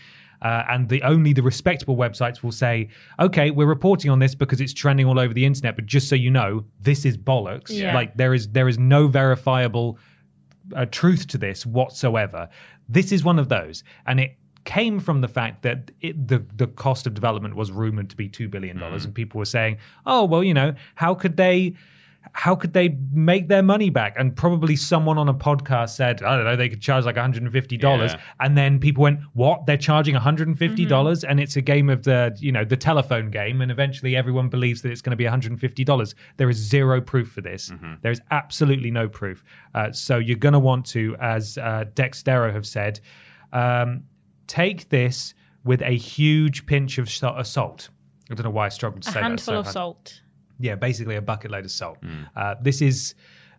Uh, and the only the respectable websites will say, "Okay, we're reporting on this because it's trending all over the internet, but just so you know, this is bollocks. Yeah. Like there is there is no verifiable uh, truth to this whatsoever. This is one of those, and it came from the fact that it, the the cost of development was rumored to be two billion dollars, and people were saying, "Oh, well, you know, how could they?" How could they make their money back? And probably someone on a podcast said, I don't know, they could charge like $150. Yeah. And then people went, What? They're charging $150? dollars And it's a game of the, you know, the telephone game. And eventually everyone believes that it's going to be $150. There is zero proof for this. There is absolutely no proof. Uh, so you're going to want to, as uh, Dexerto have said, um, take this with a huge pinch of sa- of salt. I don't know why I struggled to say that. A say handful that. of so salt. Yeah, basically a bucket load of salt. Uh, this is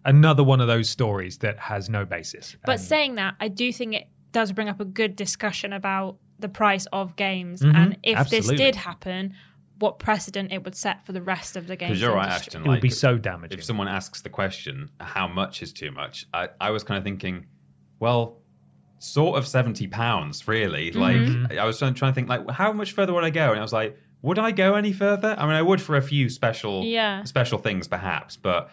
another one of those stories that has no basis. But And saying that, I do think it does bring up a good discussion about the price of games Mhm, and if absolutely. this did happen, what precedent it would set for the rest of the game. Because you're right, industry. Ashton. it would be so damaging. if someone asks the question, how much is too much? I, I was kind of thinking, well, sort of 70 pounds, really. Mm-hmm. Like, I was trying, trying to think, like, how much further would I go? And I was like, would I go any further? I mean, I would for a few special, Yeah. special things, perhaps, but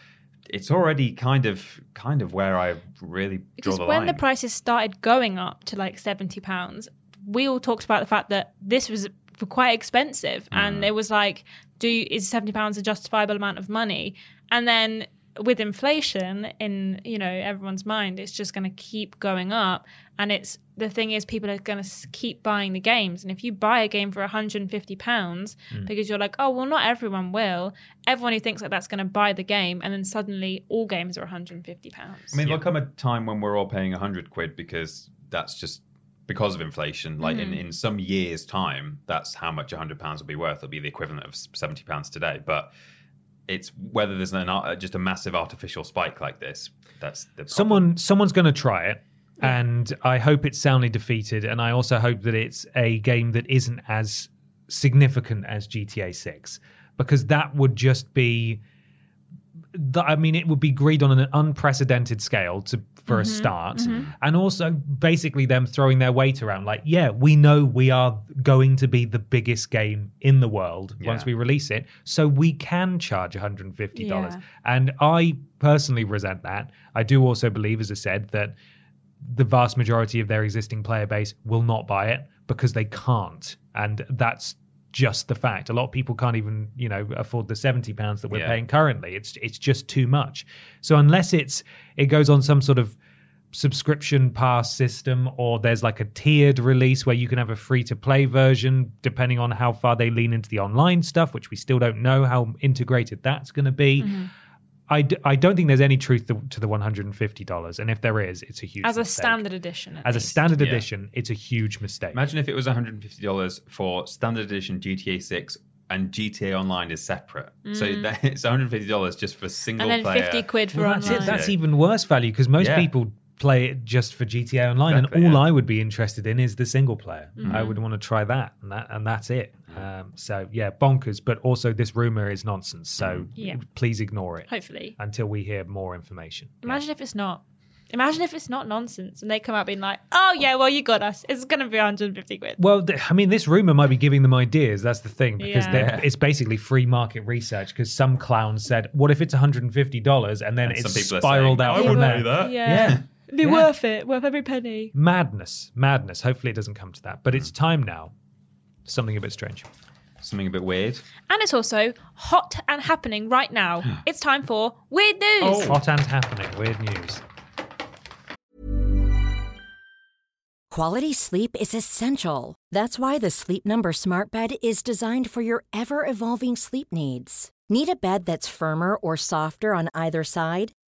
it's already kind of, kind of where I really draw because the when line. the prices started going up to like 70 pounds we all talked about the fact that this was quite expensive Mm. and it was like do you, is 70 pounds a justifiable amount of money and then with inflation in you know everyone's mind it's just going to keep going up and it's the thing is people are going to keep buying the games and if you buy a game for 150 pounds Mm. because you're like oh well not everyone will everyone who thinks like that's going to buy the game and then suddenly all games are 150 pounds I mean, there'll come a time when we're all paying 100 quid because that's just because of inflation. Like Mm-hmm. in, in some years' time, that's how much 100 pounds will be worth. It'll be the equivalent of 70 pounds today. But it's whether there's an art- just a massive artificial spike like this. That's the problem. Someone, someone's going to try it, and I hope it's soundly defeated. And I also hope that it's a game that isn't as significant as GTA Six, because that would just be. I mean, it would be greed on an unprecedented scale to for a mm-hmm. start, mm-hmm. and also basically them throwing their weight around. Like, yeah, we know we are going to be the biggest game in the world once we release it, so we can charge one hundred and fifty dollars. Yeah. And I personally resent that. I do also believe, as I said, that the vast majority of their existing player base will not buy it because they can't, and that's just the fact. A lot of people can't even, you know, afford the seventy pounds that we're Yeah. paying currently. It's it's just too much. So unless it's it goes on some sort of subscription pass system or there's like a tiered release where you can have a free to play version depending on how far they lean into the online stuff which we still don't know how integrated that's going to be mm-hmm. I, d- I don't think there's any truth to, to the $150 and if there is it's a huge As a mistake. standard edition. at as a standard Yeah. edition it's a huge mistake Imagine if it was $150 for standard edition GTA 6 and GTA Online is separate. So that, it's $150 just for single Mm. and then player. 50 quid for well, that's online. it that's even worse value because most Yeah. people play it just for GTA Online, Exactly, and all yeah. I would be interested in is the single player. Mm-hmm. I would want to try that, and that and that's it. Um, so yeah, bonkers. But also, this rumor is nonsense. So Yeah. please ignore it Hopefully. until we hear more information. Yeah. Imagine if it's not. Imagine if it's not nonsense and they come out being like, oh, yeah, well, you got us. It's going to be 150 quid. Well, th- I mean, this rumor might be giving them ideas. That's the thing because Yeah. they're it's basically free market research. Because some clown said, "What if it's 150 dollars?" and then And it's some people are spiraled saying, out "I from wouldn't there. do that." Yeah. Yeah. It'd be Yeah. worth it. Worth every penny. Madness, madness. Hopefully, it doesn't come to that. But it's hmm. time now. Something a bit strange. Something a bit weird. And it's also hot and happening right now. it's time for Weird News. Oh. Hot and happening. Weird news. Quality sleep is essential. That's why the Sleep Number Smart Bed is designed for your ever evolving sleep needs. Need a bed that's firmer or softer on either side?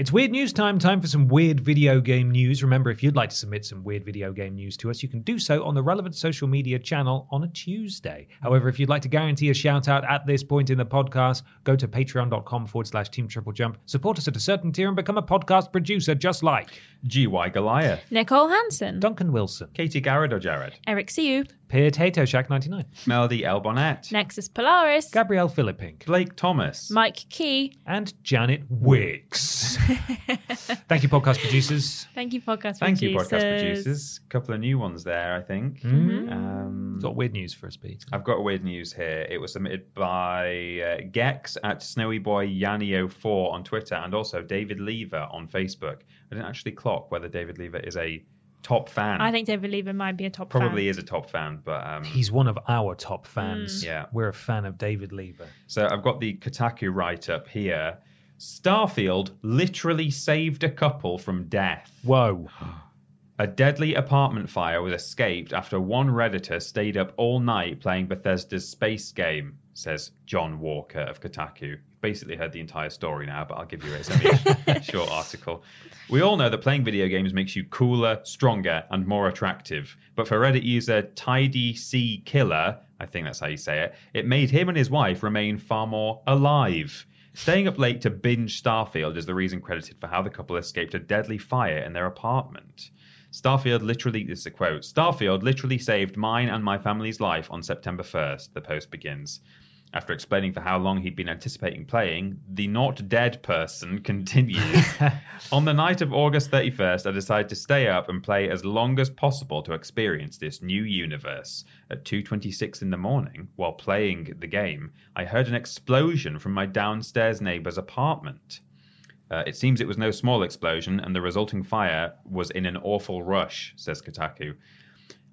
It's weird news time. Time for some weird video game news. Remember, if you'd like to submit some weird video game news to us, you can do so on the relevant social media channel on a Tuesday. However, if you'd like to guarantee a shout out at this point in the podcast, go to patreon.com forward slash team triple jump, support us at a certain tier, and become a podcast producer just like GY Goliath. Nicole Hansen. Duncan Wilson, Katie Garrett or Jared. Eric Siu. Potato Shack 99, Melody L. Bonnet. Nexus Polaris. Gabrielle Philippink, Blake Thomas. Mike Key. and Janet Wicks. Thank you, podcast producers. Thank you, podcast Thank you, producers. podcast producers. A couple of new ones there, I think. Mm. Um, Got weird news for us, Pete. I've got weird news here. It was submitted by uh, Gex at Snowy Boy Yanio4 on Twitter and also David Lever on Facebook. I didn't actually clock whether David Lever is a top fan. I think David Lever might be a top fan. probably fan. is a top fan, but um, He's one of our top fans. Yeah. We're a fan of David Lever. So I've got the Kotaku write up here. Starfield literally saved a couple from death. Whoa. A deadly apartment fire was escaped after one Redditor stayed up all night playing Bethesda's space game, says John Walker of Kotaku. Basically heard the entire story now, but I'll give you a short article. We all know that playing video games makes you cooler, stronger, and more attractive. But for Reddit user Tidy C Killer, I think that's how you say it, it made him and his wife remain far more alive. Staying up late to binge Starfield is the reason credited for how the couple escaped a deadly fire in their apartment. Starfield literally, this is a quote Starfield literally saved mine and my family's life on September 1st, the post begins. After explaining for how long he'd been anticipating playing, the not dead person continues. on the night of August 31st, I decided to stay up and play as long as possible to experience this new universe. At 2:26 in the morning, while playing the game, I heard an explosion from my downstairs neighbor's apartment. Uh, it seems it was no small explosion, and the resulting fire was in an awful rush, says Kotaku.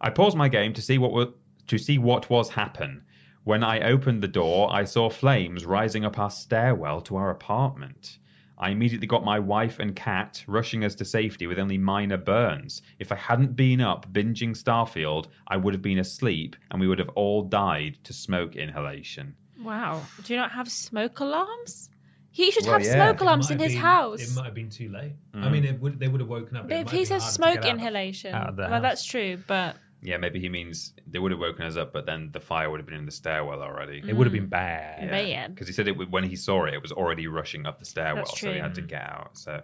I paused my game to see what to see what was happen. When I opened the door, I saw flames rising up our stairwell to our apartment. I immediately got my wife and cat rushing us to safety with only minor burns. If I hadn't been up binging Starfield, I would have been asleep and we would have all died to smoke inhalation. Wow. Do you not have smoke alarms? He should Well, have yeah. smoke alarms in his been- house. It might have been too late. I Mm. mean, it would, they would have woken up. But It if he says smoke get out of- inhalation, out of well, house. that's true. But Yeah, maybe he means they would have woken us up, but then the fire would have been in the stairwell already. It would have been bad. bad. Because he said it would- when he saw it, it was already rushing up the stairwell, That's so he true. had to get out. So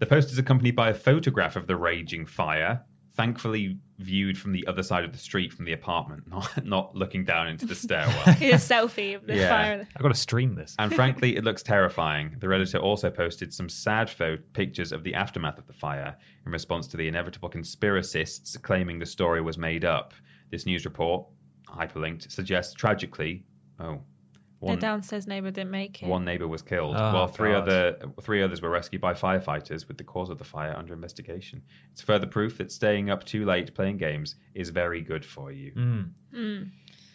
the post is accompanied by a photograph of the raging fire, thankfully viewed from the other side of the street from the apartment, not not looking down into the stairwell. a selfie of the Yeah. fire. I've got to stream this. And frankly, it looks terrifying. The Redditor also posted some sad pho- pictures of the aftermath of the fire in response to the inevitable conspiracists claiming the story was made up. This news report, hyperlinked, suggests tragically, oh, The downstairs neighbor didn't make it. one neighbor was killed, Oh, while three God. other three others were rescued by firefighters with the cause of the fire under investigation. It's further proof that staying up too late playing games is very good for you. Mm. Mm.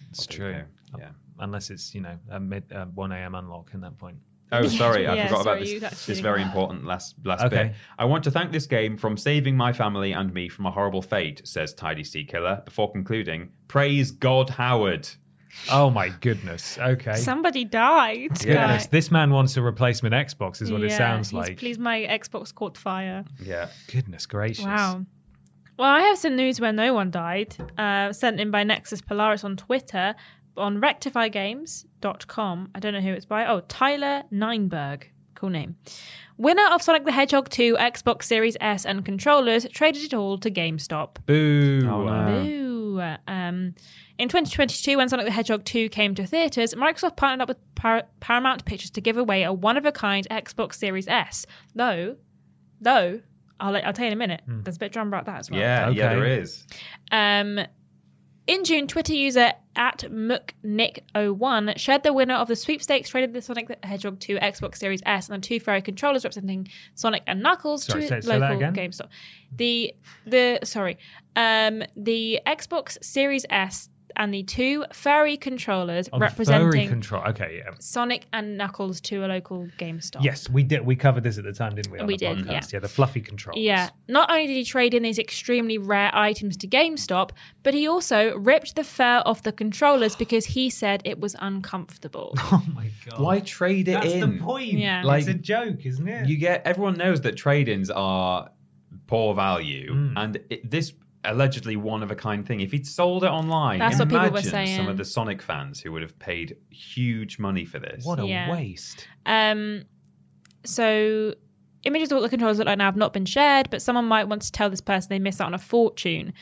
It's Well, you true. go. Yeah. Unless it's, you know, a mid, uh, 1 a.m. unlock in that point. Oh, sorry, I forgot sorry, about you this, actually this very didn't- important last last Okay. bit. I want to thank this game from saving my family and me from a horrible fate, says Tidy Sea Killer, before concluding, Praise God, Howard. Oh my goodness. Okay. Somebody died. Goodness, guy. this man wants a replacement Xbox, is what it Yeah, sounds he's- like. Please, my Xbox caught fire. Yeah. Goodness gracious. Wow. Well, I have some news where no one died, uh, sent in by Nexus Polaris on Twitter on rectifygames.com. I don't know who it's by. Oh, Tyler Neinberg. Cool name. Winner of Sonic the Hedgehog 2 Xbox Series S and controllers traded it all to GameStop. Boo. Oh, no. Boo. Um, in 2022, when Sonic the Hedgehog 2 came to theaters, Microsoft partnered up with Par- Paramount Pictures to give away a one-of-a-kind Xbox Series S. Though, though, I'll, let, I'll tell you in a minute. There's a bit of drama about that as well. Yeah, yeah, Okay. there is. Um, in June, Twitter user at McNick01 shared the winner of the sweepstakes traded the Sonic the Hedgehog 2 Xbox Series S and the two fairy controllers representing Sonic and Knuckles Sorry, to say- say local again? GameStop. The the sorry, um, the Xbox Series S and the two furry controllers Oh, the furry representing control. Okay, yeah. Sonic and Knuckles to a local GameStop. Yes, we did. We covered this at the time, didn't we? on We the did, podcast? yeah. the fluffy controls. Yeah. Not only did he trade in these extremely rare items to GameStop, but he also ripped the fur off the controllers because he said it was uncomfortable. Oh my god. Why trade it That's in? the point. Yeah. Like- it's a joke, isn't it? You get everyone knows that trade-ins are poor value, Mm. and it, this allegedly one of a kind thing. If he'd sold it online, That's what people were saying. some of the Sonic fans who would have paid huge money for this. what a Yeah. waste. Um, so images of what the controllers look like now have not been shared, but someone might want to tell this person they miss out on a fortune.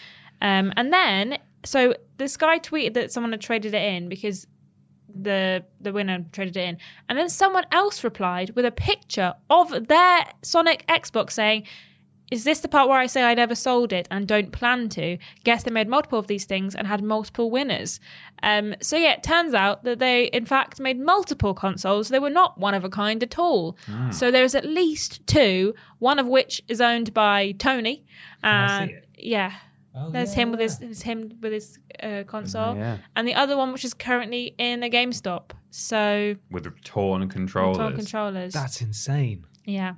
Um, and then, so this guy tweeted that someone had traded it in because the the winner traded it in, and then someone else replied with a picture of their Sonic Xbox saying. Is this the part where I say I never sold it and don't plan to? Guess they made multiple of these things and had multiple winners. Um, so yeah, it turns out that they in fact made multiple consoles. They were not one of a kind at all. So there's at least two, one of which is owned by Tony. And yeah, Oh, there's yeah, him with his, him with his uh, console, Yeah. and the other one which is currently in a GameStop. So With torn controllers. Torn controllers. That's insane. Yeah.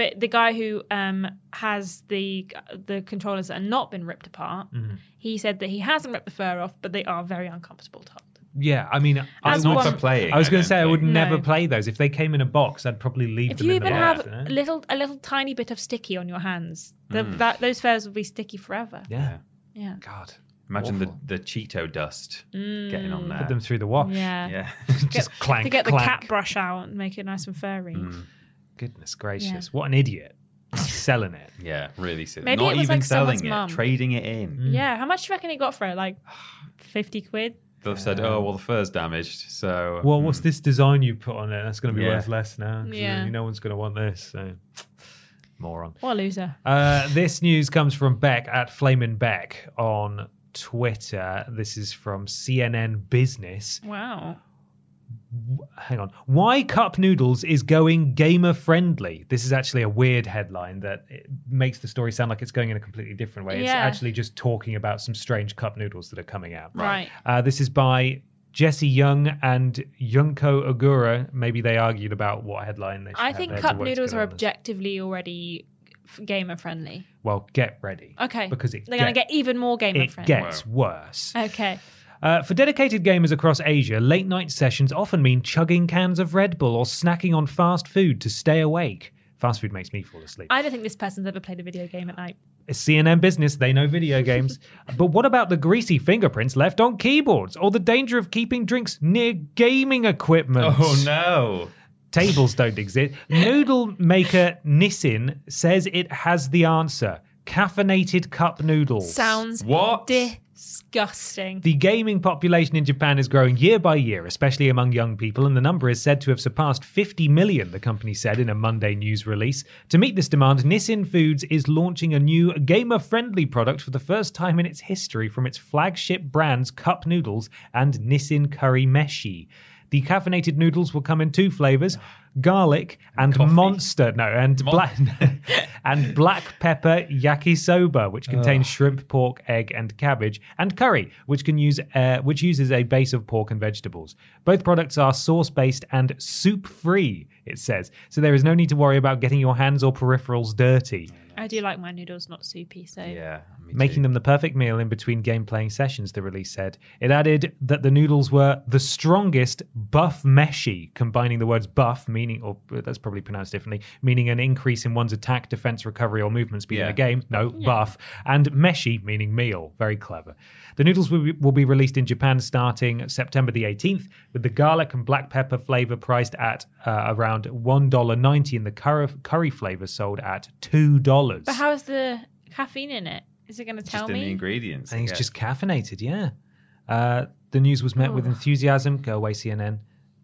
But the guy who um, has the the controllers that have not been ripped apart, Mm-hmm. he said that he hasn't ripped the fur off, but they are very uncomfortable to hold. Yeah, I mean, I, As would- one- for playing. I was going to say I think. would never play those. If they came in a box, I'd probably leave If them you in even the have box. you know? a little a little tiny bit of sticky on your hands, the, Mm. that those furs will be sticky forever. yeah. Yeah. God. Imagine the, Awful. the Cheeto dust getting on there. Put them through the wash. Mm. Yeah. Yeah. Just clank. to get the clank. cat brush out and make it nice and furry. Mm. Goodness gracious. What an idiot. Selling it. yeah, really silly. Maybe Not it was even like someone's selling it, mum. trading it in. Mm. Yeah. How much do you reckon he got for it? Like fifty quid. They've said, oh, well, the fur's damaged. So. Well, what's this design you put on it? That's going to be Yeah. worth less now. 'cause, Yeah. No one's going to want this. So. Moron. What a loser. Uh, this news comes from Beck at Flamin' Beck on Twitter. This is from CNN Business. Wow. Hang on. Why Cup Noodles is going gamer friendly. This is actually a weird headline that makes the story sound like it's going in a completely different way. It's actually just talking about some strange cup noodles that are coming out. Right. Uh, this is by Jessie Yeung and Yunko Ogura. Maybe they argued about what headline they should I have think cup noodles are objectively already gamer friendly. Well, get ready. Okay. Because it they're going to get even more gamer it friendly. gets worse. Okay. Uh, for dedicated gamers across Asia, late night sessions often mean chugging cans of Red Bull or snacking on fast food to stay awake. Fast food makes me fall asleep. I don't think this person's ever played a video game at night. It's CNN business, they know video games. but what about the greasy fingerprints left on keyboards or the danger of keeping drinks near gaming equipment? Oh no. Tables don't exist. Noodle maker Nissin says it has the answer caffeinated cup noodles. Sounds What? Disgusting. The gaming population in Japan is growing year by year, especially among young people, and the number is said to have surpassed 50 million, the company said in a Monday news release. To meet this demand, Nissin Foods is launching a new gamer friendly product for the first time in its history from its flagship brands Cup Noodles and Nissin Curry Meshi. The caffeinated noodles will come in two flavors garlic and monster no and black and black pepper yakisoba which contains shrimp pork egg and cabbage and curry which can use uh, which uses a base of pork and vegetables. Both products are sauce based and soup free it says so there is no need to worry about getting your hands or peripherals dirty I do like my noodles not soupy, so Yeah. making too. them the perfect meal in between game playing sessions, the release said. It added that the noodles were the strongest buff meshi, combining the words buff, meaning, or uh, that's probably pronounced differently, meaning an increase in one's attack, defense, recovery, or movement speed in the game. No, buff. And meshi, meaning meal. Very clever. The noodles will be, will be released in Japan starting September the 18th, with the garlic and black pepper flavor priced at uh, around $1.90 and the curry, curry flavor sold at $2. But how's the caffeine in it? Is it going to tell Just in the me? ingredients. I think it's just caffeinated, yeah. Uh, the news was met with enthusiasm. Go away, CNN.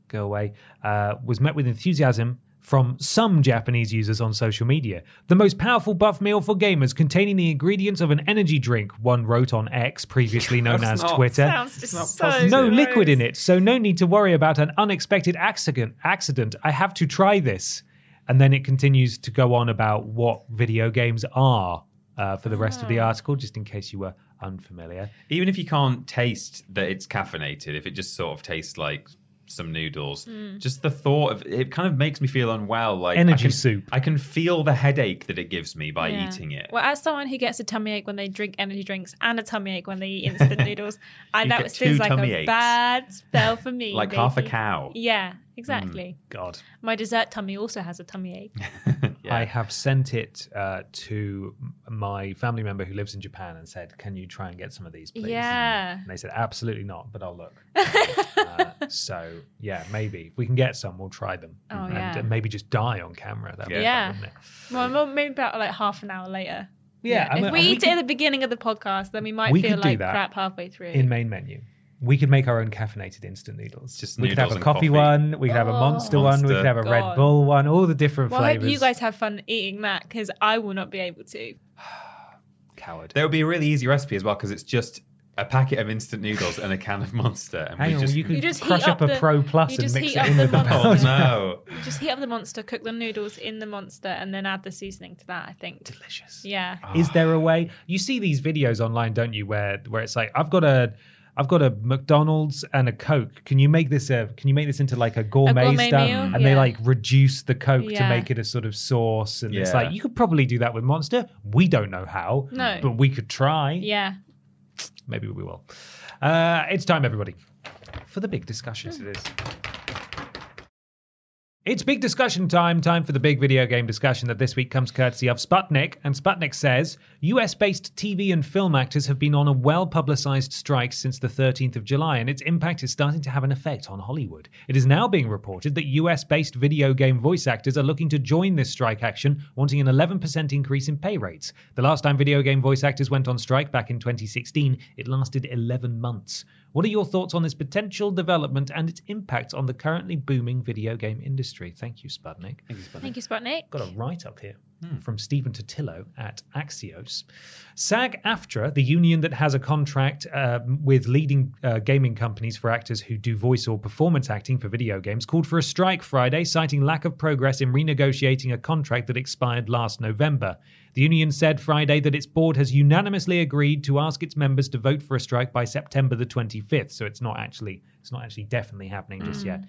Go away. Uh, was met with enthusiasm from some Japanese users on social media. The most powerful buff meal for gamers containing the ingredients of an energy drink, one wrote on X, previously known as not- Twitter. Sounds just so. No gross. liquid in it, so no need to worry about an unexpected accident. Accident. I have to try this, and then it continues to go on about what video games are uh, for the rest of the Ah. article, just in case you were unfamiliar. Even if you can't taste that it's caffeinated, if it just sort of tastes like some noodles, Hmm. just the thought of it kind of makes me feel unwell. Like Energy I can, soup. I can feel the headache that it gives me by Yeah. eating it. Well, as someone who gets a tummy ache when they drink energy drinks and a tummy ache when they eat instant noodles, I You that get was seems like a aches. bad spell for me. like half a cow. Yeah, exactly. God. My dessert tummy also has a tummy ache. I have sent it uh, to my family member who lives in Japan and said, "Can you try and get some of these, please?" Yeah. And they said, "Absolutely not, but I'll look." uh, so yeah, maybe if we can get some, we'll try them, Oh, and yeah. uh, maybe just die on camera. That'd be Yeah. fun, wouldn't it? Well, well, maybe about like half an hour later. Yeah, I if mean, we we eat could- it at the beginning of the podcast, then we might We feel like crap halfway through. In main menu, we could make our own caffeinated instant noodles. Just we could have a coffee, coffee. one, we could have a Oh. monster, one, we could have a Red Bull one, all the different well, I flavors. hope you guys have fun eating that because I will not be able to. coward. There would be a really easy recipe as well because it's just a packet of instant noodles and a can of Monster. And Hang we on, just, you could You just crush heat up, up a the- Pro and mix it in the with the monster. Oh powder. no! Just heat up the monster, cook the noodles in the monster, and then add the seasoning to that. I think. Delicious. Yeah. Is there a way? You see these videos online, don't you? Where where it's like, I've got a, I've got a McDonald's and a Coke. Can you make this a? Can you make this into like a gourmet, gourmet stuff? meal? And they like reduce the Coke to make it a sort of sauce. And it's like you could probably do that with Monster. We don't know how. No. but we could try. Yeah. Maybe we will. Uh, it's time, everybody, for the big discussion. Yes, it is. It's big discussion time. Time for the big video game discussion that this week comes courtesy of Sputnik. And Sputnik says US based TV and film actors have been on a well publicized strike since the 13th of July, and its impact is starting to have an effect on Hollywood. It is now being reported that US based video game voice actors are looking to join this strike action, wanting an 11% increase in pay rates. The last time video game voice actors went on strike back in 2016, it lasted 11 months. What are your thoughts on this potential development and its impact on the currently booming video game industry? Thank you, Sputnik. Thank you, Sputnik. Got a write up here. from Stephen Totilo at Axios. SAG AFTRA, the union that has a contract um, with leading uh, gaming companies for actors who do voice or performance acting for video games, called for a strike Friday, citing lack of progress in renegotiating a contract that expired last November. The union said Friday that its board has unanimously agreed to ask its members to vote for a strike by September the 25th. So it's not actually it's not actually definitely happening just mm. yet.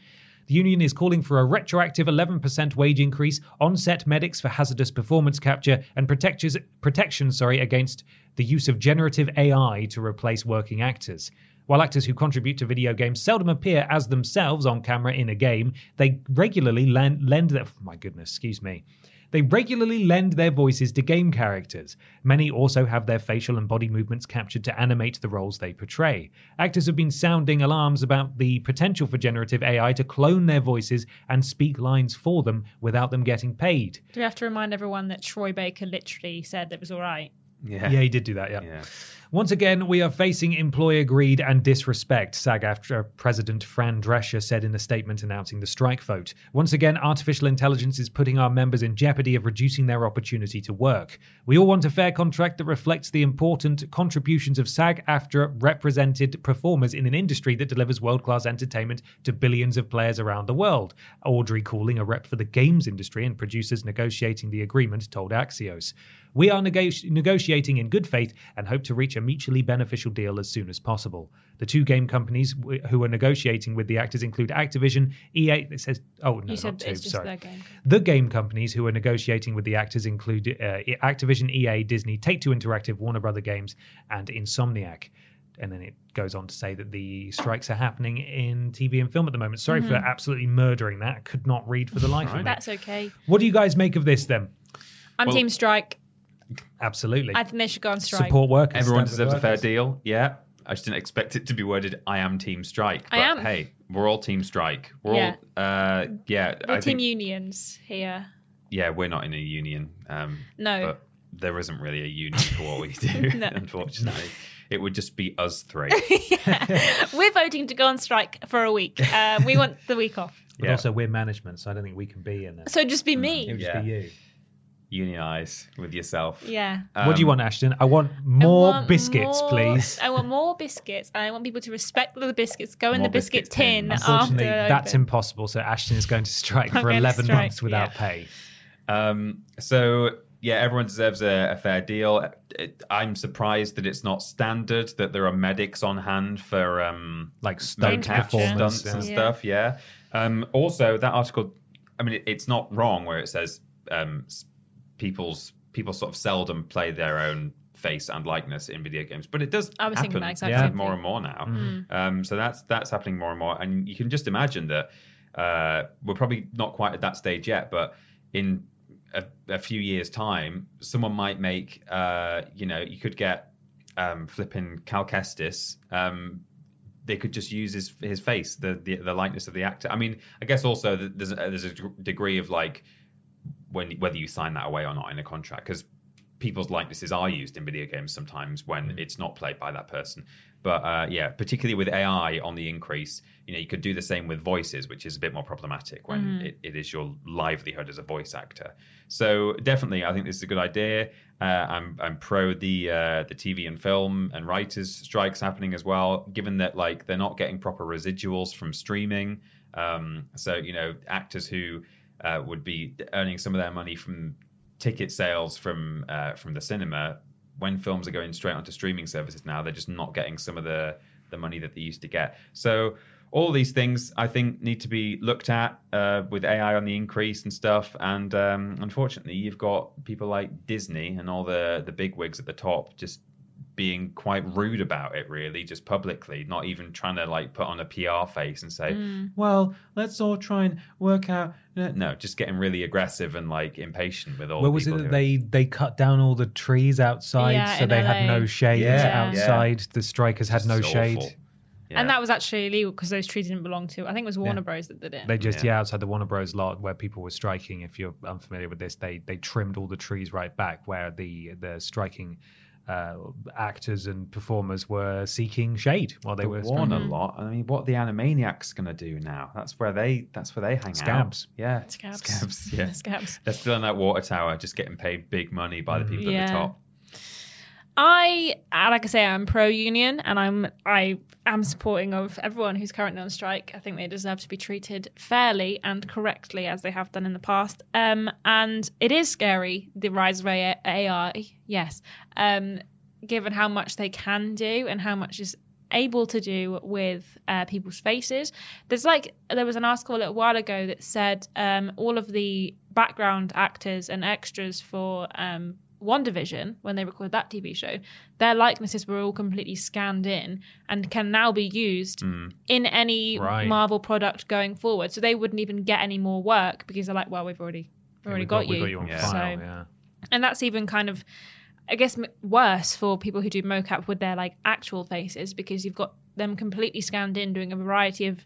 The union is calling for a retroactive 11% wage increase, on-set medics for hazardous performance capture, and protections, protection sorry, against the use of generative AI to replace working actors. While actors who contribute to video games seldom appear as themselves on camera in a game, they regularly lend, lend their. My goodness, excuse me. They regularly lend their voices to game characters. Many also have their facial and body movements captured to animate the roles they portray. Actors have been sounding alarms about the potential for generative AI to clone their voices and speak lines for them without them getting paid. Do we have to remind everyone that Troy Baker literally said it was all right? Yeah. Yeah, he did do that, yeah. Yeah. Once again, we are facing employer greed and disrespect, SAG AFTRA President Fran Drescher said in a statement announcing the strike vote. Once again, artificial intelligence is putting our members in jeopardy of reducing their opportunity to work. We all want a fair contract that reflects the important contributions of SAG AFTRA represented performers in an industry that delivers world class entertainment to billions of players around the world. Audrey Cooling, a rep for the games industry and producers negotiating the agreement, told Axios. We are nego- negotiating in good faith and hope to reach a mutually beneficial deal as soon as possible. The two game companies w- who are negotiating with the actors include Activision, EA. It says, oh no, You not said two. it's just sorry. their game. The game companies who are negotiating with the actors include uh, Activision, EA, Disney, Take Two Interactive, Warner Brother Games, and Insomniac. And then it goes on to say that the strikes are happening in TV and film at the moment. Sorry for Mhm. absolutely murdering that. I could not read for the life of me. That's okay. What do you guys make of this then? I'm Well- Team Strike. Absolutely. I think they should go on strike. Support workers. Everyone stand with deserves a fair deal. Yeah. I just didn't expect it to be worded, I am Team Strike. I am. hey, we're all Team Strike. We're Yeah. all, uh, yeah. The I team think, unions here. yeah, we're not in a union. Um, No. But there isn't really a union for what we do, No. unfortunately. It would just be us three. We're voting to go on strike for a week. Uh, we want the week off. But Yeah. also, we're management, so I don't think we can be in it. So just be me. It would just Yeah. be you. Unionize with yourself. Yeah. what do you Um, want, Ashton? I want I more want biscuits, more- please. I want more biscuits, and I want people to respect the biscuits. Go in More the biscuit, biscuit tin tins. after. Unfortunately, they're that's open. impossible. So Ashton is going to strike I'm for 11 strike, months without yeah. pay. Um, so yeah, everyone deserves a, a fair deal. It, I'm surprised that it's not standard that there are medics on hand for um, Like stunt mocap performance. stunts and yeah. stuff. Yeah. Um, also, that article, I mean, it, it's not wrong where it says um, s- people's people sort of seldom play their own face and likeness in video games, but it does I was happen thinking that exact Yeah. more and more now. Mm-hmm. Um, so that's that's happening more and more, and you can just imagine that uh, we're probably not quite at that stage yet, but in a, a few years' time, someone might make, uh, you know, you could get um, flipping Cal Kestis. Um, they could just use his his face, the, the the likeness of the actor. I mean, I guess also there's a, there's a degree of like when whether you sign that away or not in a contract because people's likenesses are used in video games sometimes when it's not played by that person. But uh, yeah, particularly with AI on the increase, you know, you could do the same with voices, which is a bit more problematic when it, it is your livelihood as a voice actor. So definitely, I think this is a good idea. Uh, I'm I'm pro the uh, the TV and film and writers strikes happening as well, given that like they're not getting proper residuals from streaming. Um, so you know, actors who uh, would be earning some of their money from ticket sales from uh, from the cinema. When films are going straight onto streaming services now they're just not getting some of the the money that they used to get. So all these things i think need to be looked at uh, with ai on the increase and stuff. And um, unfortunately you've got people like disney and all the the big wigs at the top just being quite rude about it really just publicly not even trying to like put on a pr face and say Mm. well let's all try and work out no just getting really aggressive and like impatient with all Where the was it that they they cut down all the trees outside Yeah, so in they had no shade Yeah, yeah. outside? The strikers had Just no awful. shade. Yeah. And that was actually illegal because those trees didn't belong to. I think it was Warner Bros that did it. They just Yeah. yeah. outside the Warner Bros lot where people were striking. If you're unfamiliar with this, they they trimmed all the trees right back where the the striking uh, actors and performers were seeking shade while they They were warn streaming. a lot. I mean, what are the Animaniacs going to do now? That's where they. That's where they hang out. Scabs. out. Yeah, Scabs. Scabs. Yeah, Scabs. They're still in that water tower, just getting paid big money by the people at the top. I, uh, like I say, I'm pro union, and I'm I am supporting of everyone who's currently on strike. I think they deserve to be treated fairly and correctly as they have done in the past. Um, and it is scary the rise of AI. Yes, um, given how much they can do and how much is able to do with uh, people's faces. There's like there was an article a little while ago that said um, all of the background actors and extras for um, WandaVision when they recorded that TV show, their likenesses were all completely scanned in and can now be used in any Right. Marvel product going forward. So they wouldn't even get any more work because they're like, well, we've already we've already we've got, we've you. got you on Yeah. file. So- yeah. and that's even kind of i guess worse for people who do mocap with their like actual faces because you've got them completely scanned in doing a variety of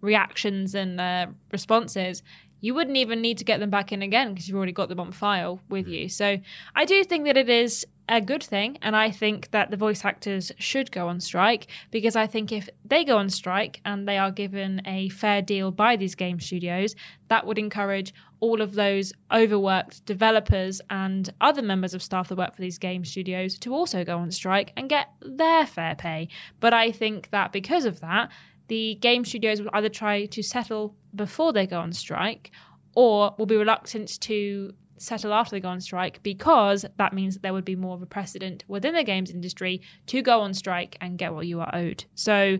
reactions and uh, responses you wouldn't even need to get them back in again because you've already got them on file with mm. you so i do think that it is a good thing and i think that the voice actors should go on strike because i think if they go on strike and they are given a fair deal by these game studios that would encourage all of those overworked developers and other members of staff that work for these game studios to also go on strike and get their fair pay. But I think that because of that, the game studios will either try to settle before they go on strike or will be reluctant to settle after they go on strike because that means that there would be more of a precedent within the games industry to go on strike and get what you are owed. So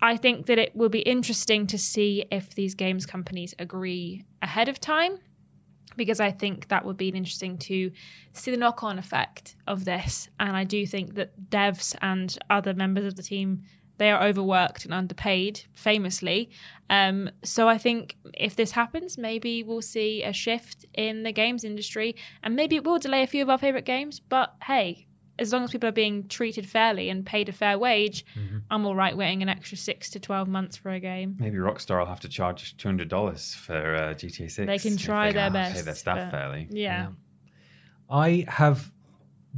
I think that it will be interesting to see if these games companies agree ahead of time because I think that would be interesting to see the knock on effect of this. And I do think that devs and other members of the team they are overworked and underpaid, famously. Um, so I think if this happens, maybe we'll see a shift in the games industry, and maybe it will delay a few of our favorite games. But hey, as long as people are being treated fairly and paid a fair wage, I'm all right waiting an extra six to twelve months for a game. Maybe Rockstar will have to charge two hundred dollars for uh, GTA Six. They can try their can't Pay their staff fairly. Yeah. I have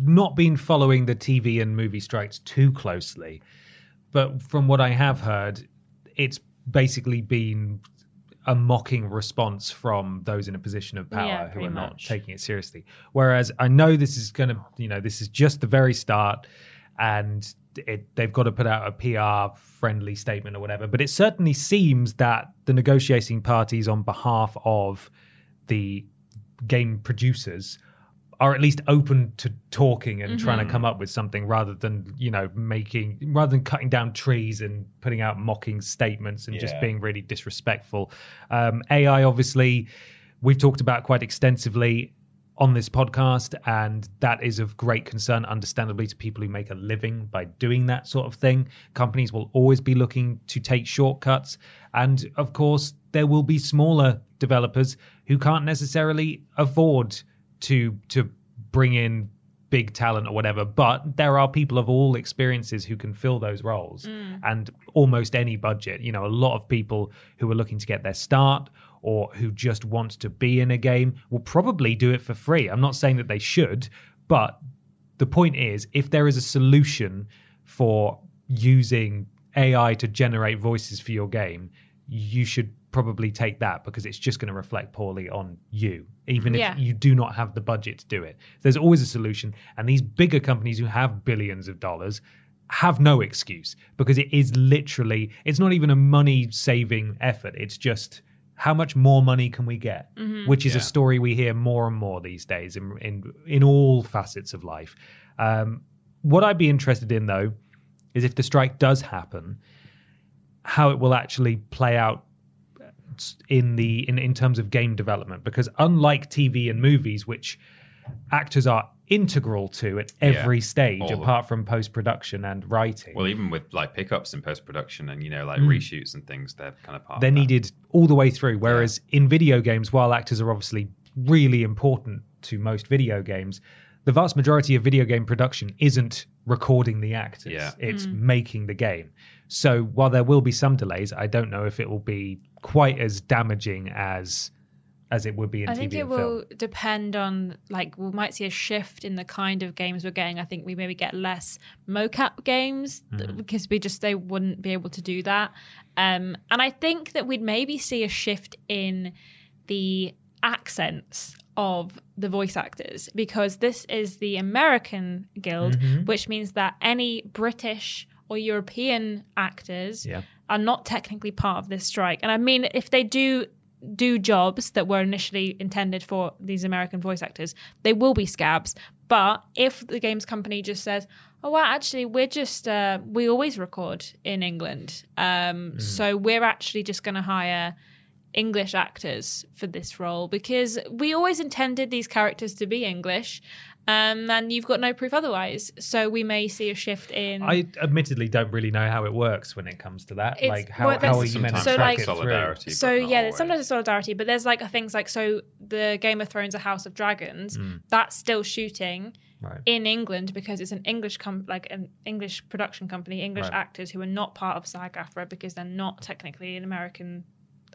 not been following the TV and movie strikes too closely, but from what I have heard, it's basically been a mocking response from those in a position of power Yeah, who are not much. taking it seriously. Whereas I know this is going to, you know, this is just the very start and it, they've got to put out a PR friendly statement or whatever. But it certainly seems that the negotiating parties on behalf of the game producers are at least open to talking and trying to come up with something rather than you know making rather than cutting down trees and putting out mocking statements and just being really disrespectful. Um, ai obviously we've talked about quite extensively on this podcast and that is of great concern understandably to people who make a living by doing that sort of thing. Companies will always be looking to take shortcuts and of course there will be smaller developers who can't necessarily afford to to bring in big talent or whatever but there are people of all experiences who can fill those roles mm. and almost any budget. You know a lot of people who are looking to get their start or who just want to be in a game will probably do it for free. I'm not saying that they should but the point is if there is a solution for using ai to generate voices for your game you should probably take that because it's just going to reflect poorly on you even if Yeah. you do not have the budget to do it. There's always a solution and these bigger companies who have billions of dollars have no excuse because it is literally it's not even a money saving effort. It's just how much more money can we get which is a story we hear more and more these days in in, in all facets of life. Um, what i'd be interested in though is if the strike does happen how it will actually play out in the in, in terms of game development because unlike TV and movies which actors are integral to at every stage all of apart from post production and writing Well, even with like pickups in post production and you know like hmm. reshoots and things, they're kind of part. they're of needed all the way through. Whereas in video games, while actors are obviously really important to most video games, the vast majority of video game production isn't recording the actors. Yeah. It's hmm. making the game. So while there will be some delays, I don't know if it will be quite as damaging as as it would be in I TV think it will film. depend on like we might see a shift in the kind of games we're getting. I think we maybe get less mocap games th- because we just they wouldn't be able to do that. Um, and I think that we'd maybe see a shift in the accents of the voice actors because this is the American Guild, which means that any British or European actors Yeah. are not technically part of this strike. And I mean, if they do do jobs that were initially intended for these American voice actors, they will be scabs. But if the games company just says, "Oh, well, actually, we're just uh, we always record in England, um, so we're actually just going to hire." English actors for this role because we always intended these characters to be English, um, and you've got no proof otherwise. So we may see a shift in. I admittedly don't really know how it works when it comes to that. It's- like how, well, how are you meant to so, track like- it solidarity. so yeah, always. sometimes it's solidarity, but there's like things like so the Game of Thrones, A House of Dragons, that's still shooting Right. in England because it's an English com- like an English production company, English Right. actors who are not part of SAG-AFTRA because they're not technically an American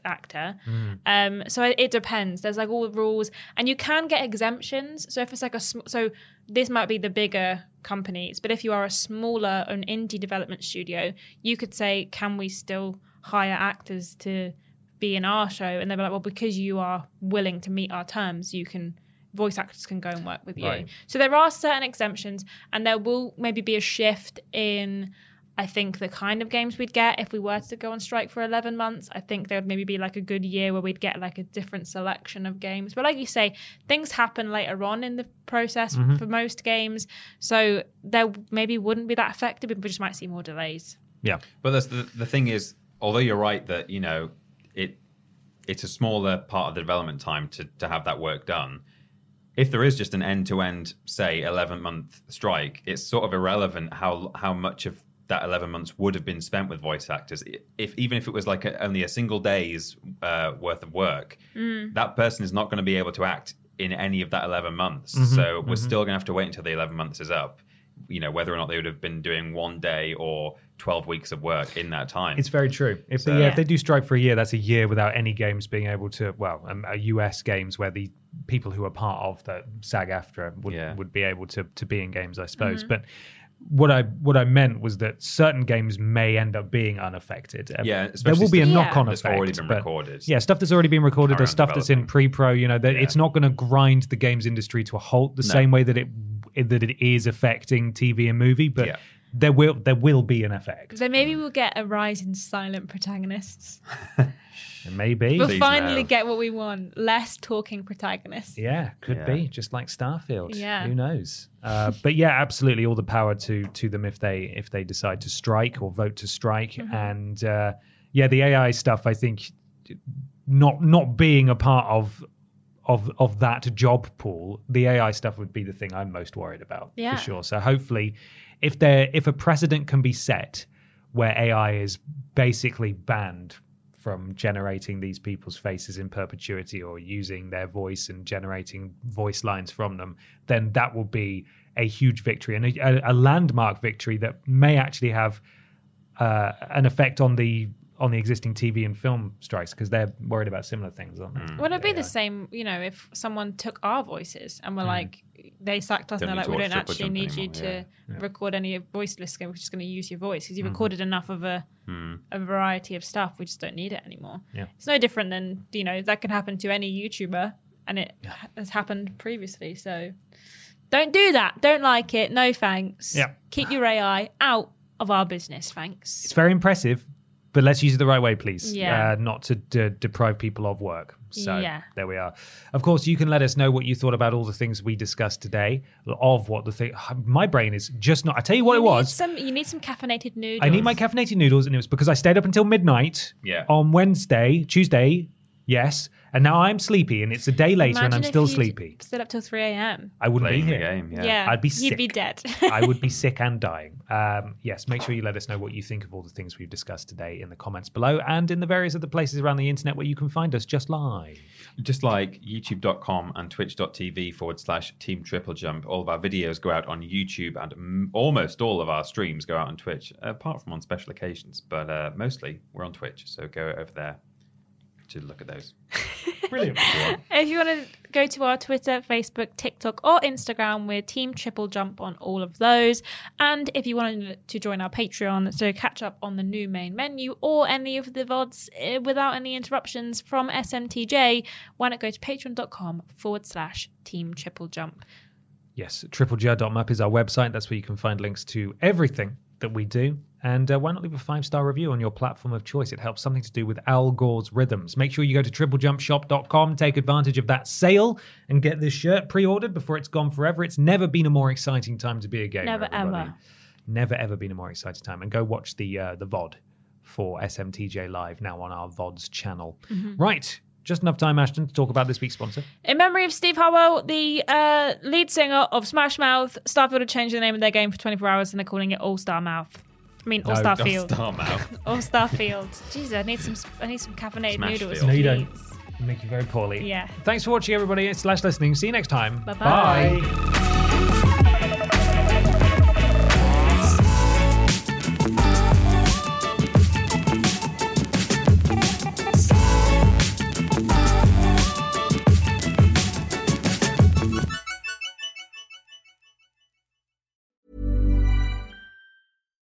actor. Mm. Um, so it, it depends. There's like all the rules, and you can get exemptions. So if it's like a sm- so this might be the bigger companies, but if you are a smaller an indie development studio, you could say, can we still hire actors to be in our show? And they'll be like, well, because you are willing to meet our terms, you can. Voice actors can go and work with you. Right. So there are certain exemptions, and there will maybe be a shift in I think the kind of games we'd get if we were to go on strike for 11 months, I think there would maybe be like a good year where we'd get like a different selection of games. But like you say, things happen later on in the process mm-hmm. for most games. So there maybe wouldn't be that affected, but we just might see more delays. Yeah. But that's the the thing is, although you're right that you know it, it's a smaller part of the development time to to have that work done. If there is just an end to end, say, eleven month strike, it's sort of irrelevant how how much of that eleven months would have been spent with voice actors. If even if it was like a, only a single day's uh, worth of work, that person is not going to be able to act in any of that eleven months. So we're still going to have to wait until the eleven months is up. You know whether or not they would have been doing one day or twelve weeks of work in that time. It's very true. If they, yeah, if they do strike for a year, that's a year without any games being able to. Well, um, uh, US games where the people who are part of the SAG-AFTRA would Yeah. would be able to to be in games, I suppose. But what I what I meant was that certain games may end up being unaffected. Yeah, there will be a knock-on that's effect. already been recorded. Yeah, stuff that's already been recorded or stuff that's in pre-pro. You know, that it's not going to grind the games industry to a halt the same way that it that it is affecting TV and movie. But Yeah. There will there will be an effect. So maybe we'll get a rise in silent protagonists. Maybe. We'll Please finally no. get what we want less talking protagonists. Yeah, could Yeah. be just like Starfield. Yeah. who knows? Uh, but yeah, absolutely, all the power to to them if they if they decide to strike or vote to strike. And uh, yeah, the AI stuff, I think, not not being a part of of of that job pool, the AI stuff would be the thing I'm most worried about Yeah. for sure. So hopefully, if there if a precedent can be set where AI is basically banned from generating these people's faces in perpetuity or using their voice and generating voice lines from them, then that will be a huge victory and a, a landmark victory that may actually have uh, an effect on the on the existing TV and film strikes because they're worried about similar things, aren't they? Would it be Yeah. the same, you know, if someone took our voices and were like, they sacked us and they're like, we don't actually need you anymore, to record any voiceless game. We're just going to use your voice because you recorded enough of a a variety of stuff. We just don't need it anymore. Yeah. It's no different than, you know, that can happen to any YouTuber and it has happened previously. So don't do that. Don't like it. No thanks. Yeah. Keep your AI out of our business. Thanks. It's very impressive, but let's use it the right way, please. Yeah. Uh, not to de- deprive people of work. So Yeah. there we are. Of course, you can let us know what you thought about all the things we discussed today. Of what the thing. My brain is just not. I tell you what you it was. Some, you need some caffeinated noodles. I need my caffeinated noodles, and it was because I stayed up until midnight Yeah. on Wednesday, Tuesday, yes, and now I'm sleepy, and it's a day later, and I'm if still you'd sleepy. Stayed up till 3 a.m. I wouldn't playing be the here. game. Yeah. Yeah. I'd be sick. You'd sick. be dead. I would be sick and dying. Um, yes, make sure you let us know what you think of all the things we've discussed today in the comments below and in the various other places around the internet where you can find us just live. Just like youtube.com and twitch.tv forward slash team triple jump, all of our videos go out on YouTube and m- almost all of our streams go out on Twitch, apart from on special occasions. But uh, mostly we're on Twitch. So go over there to look at those. Brilliant. If you want to go to our Twitter, Facebook, TikTok, or Instagram, we're Team Triple Jump on all of those. And if you want to join our Patreon to catch up on the new main menu or any of the VODs eh, without any interruptions from SMTJ, why not go to patreon.com forward slash Team Triple Jump. Yes, tripleju.mp is our website. That's where you can find links to everything that we do. And uh, why not leave a five star review on your platform of choice? It helps something to do with Al Gore's rhythms. Make sure you go to triplejumpshop.com, take advantage of that sale, and get this shirt pre ordered before it's gone forever. It's never been a more exciting time to be a gamer. Never everybody. ever. Never ever been a more exciting time. And go watch the uh, the VOD for SMTJ Live now on our VODs channel. Mhm. Right. Just enough time, Ashton, to talk about this week's sponsor. In memory of Steve Harwell, the uh, lead singer of Smash Mouth, Starfield have changed the name of their game for 24 hours and they're calling it All Star Mouth. I mean, All Oh, Star All Field. Star Mouth. All Star Field. Jeez, I need some. I need some caffeinated Smash noodles. Field. No, you don't. please. You make you very poorly. Yeah. Thanks for watching, everybody, slash listening. See you next time. Bye-bye. Bye.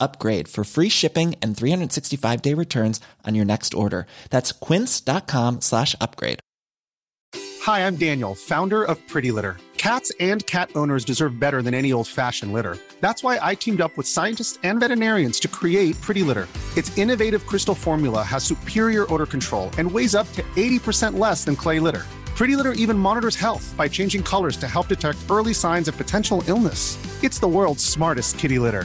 upgrade for free shipping and 365 day returns on your next order. That's quince.com slash upgrade. Hi, I'm Daniel, founder of Pretty Litter. Cats and cat owners deserve better than any old fashioned litter. That's why I teamed up with scientists and veterinarians to create Pretty Litter. Its innovative crystal formula has superior odor control and weighs up to 80% less than clay litter. Pretty Litter even monitors health by changing colors to help detect early signs of potential illness. It's the world's smartest kitty litter.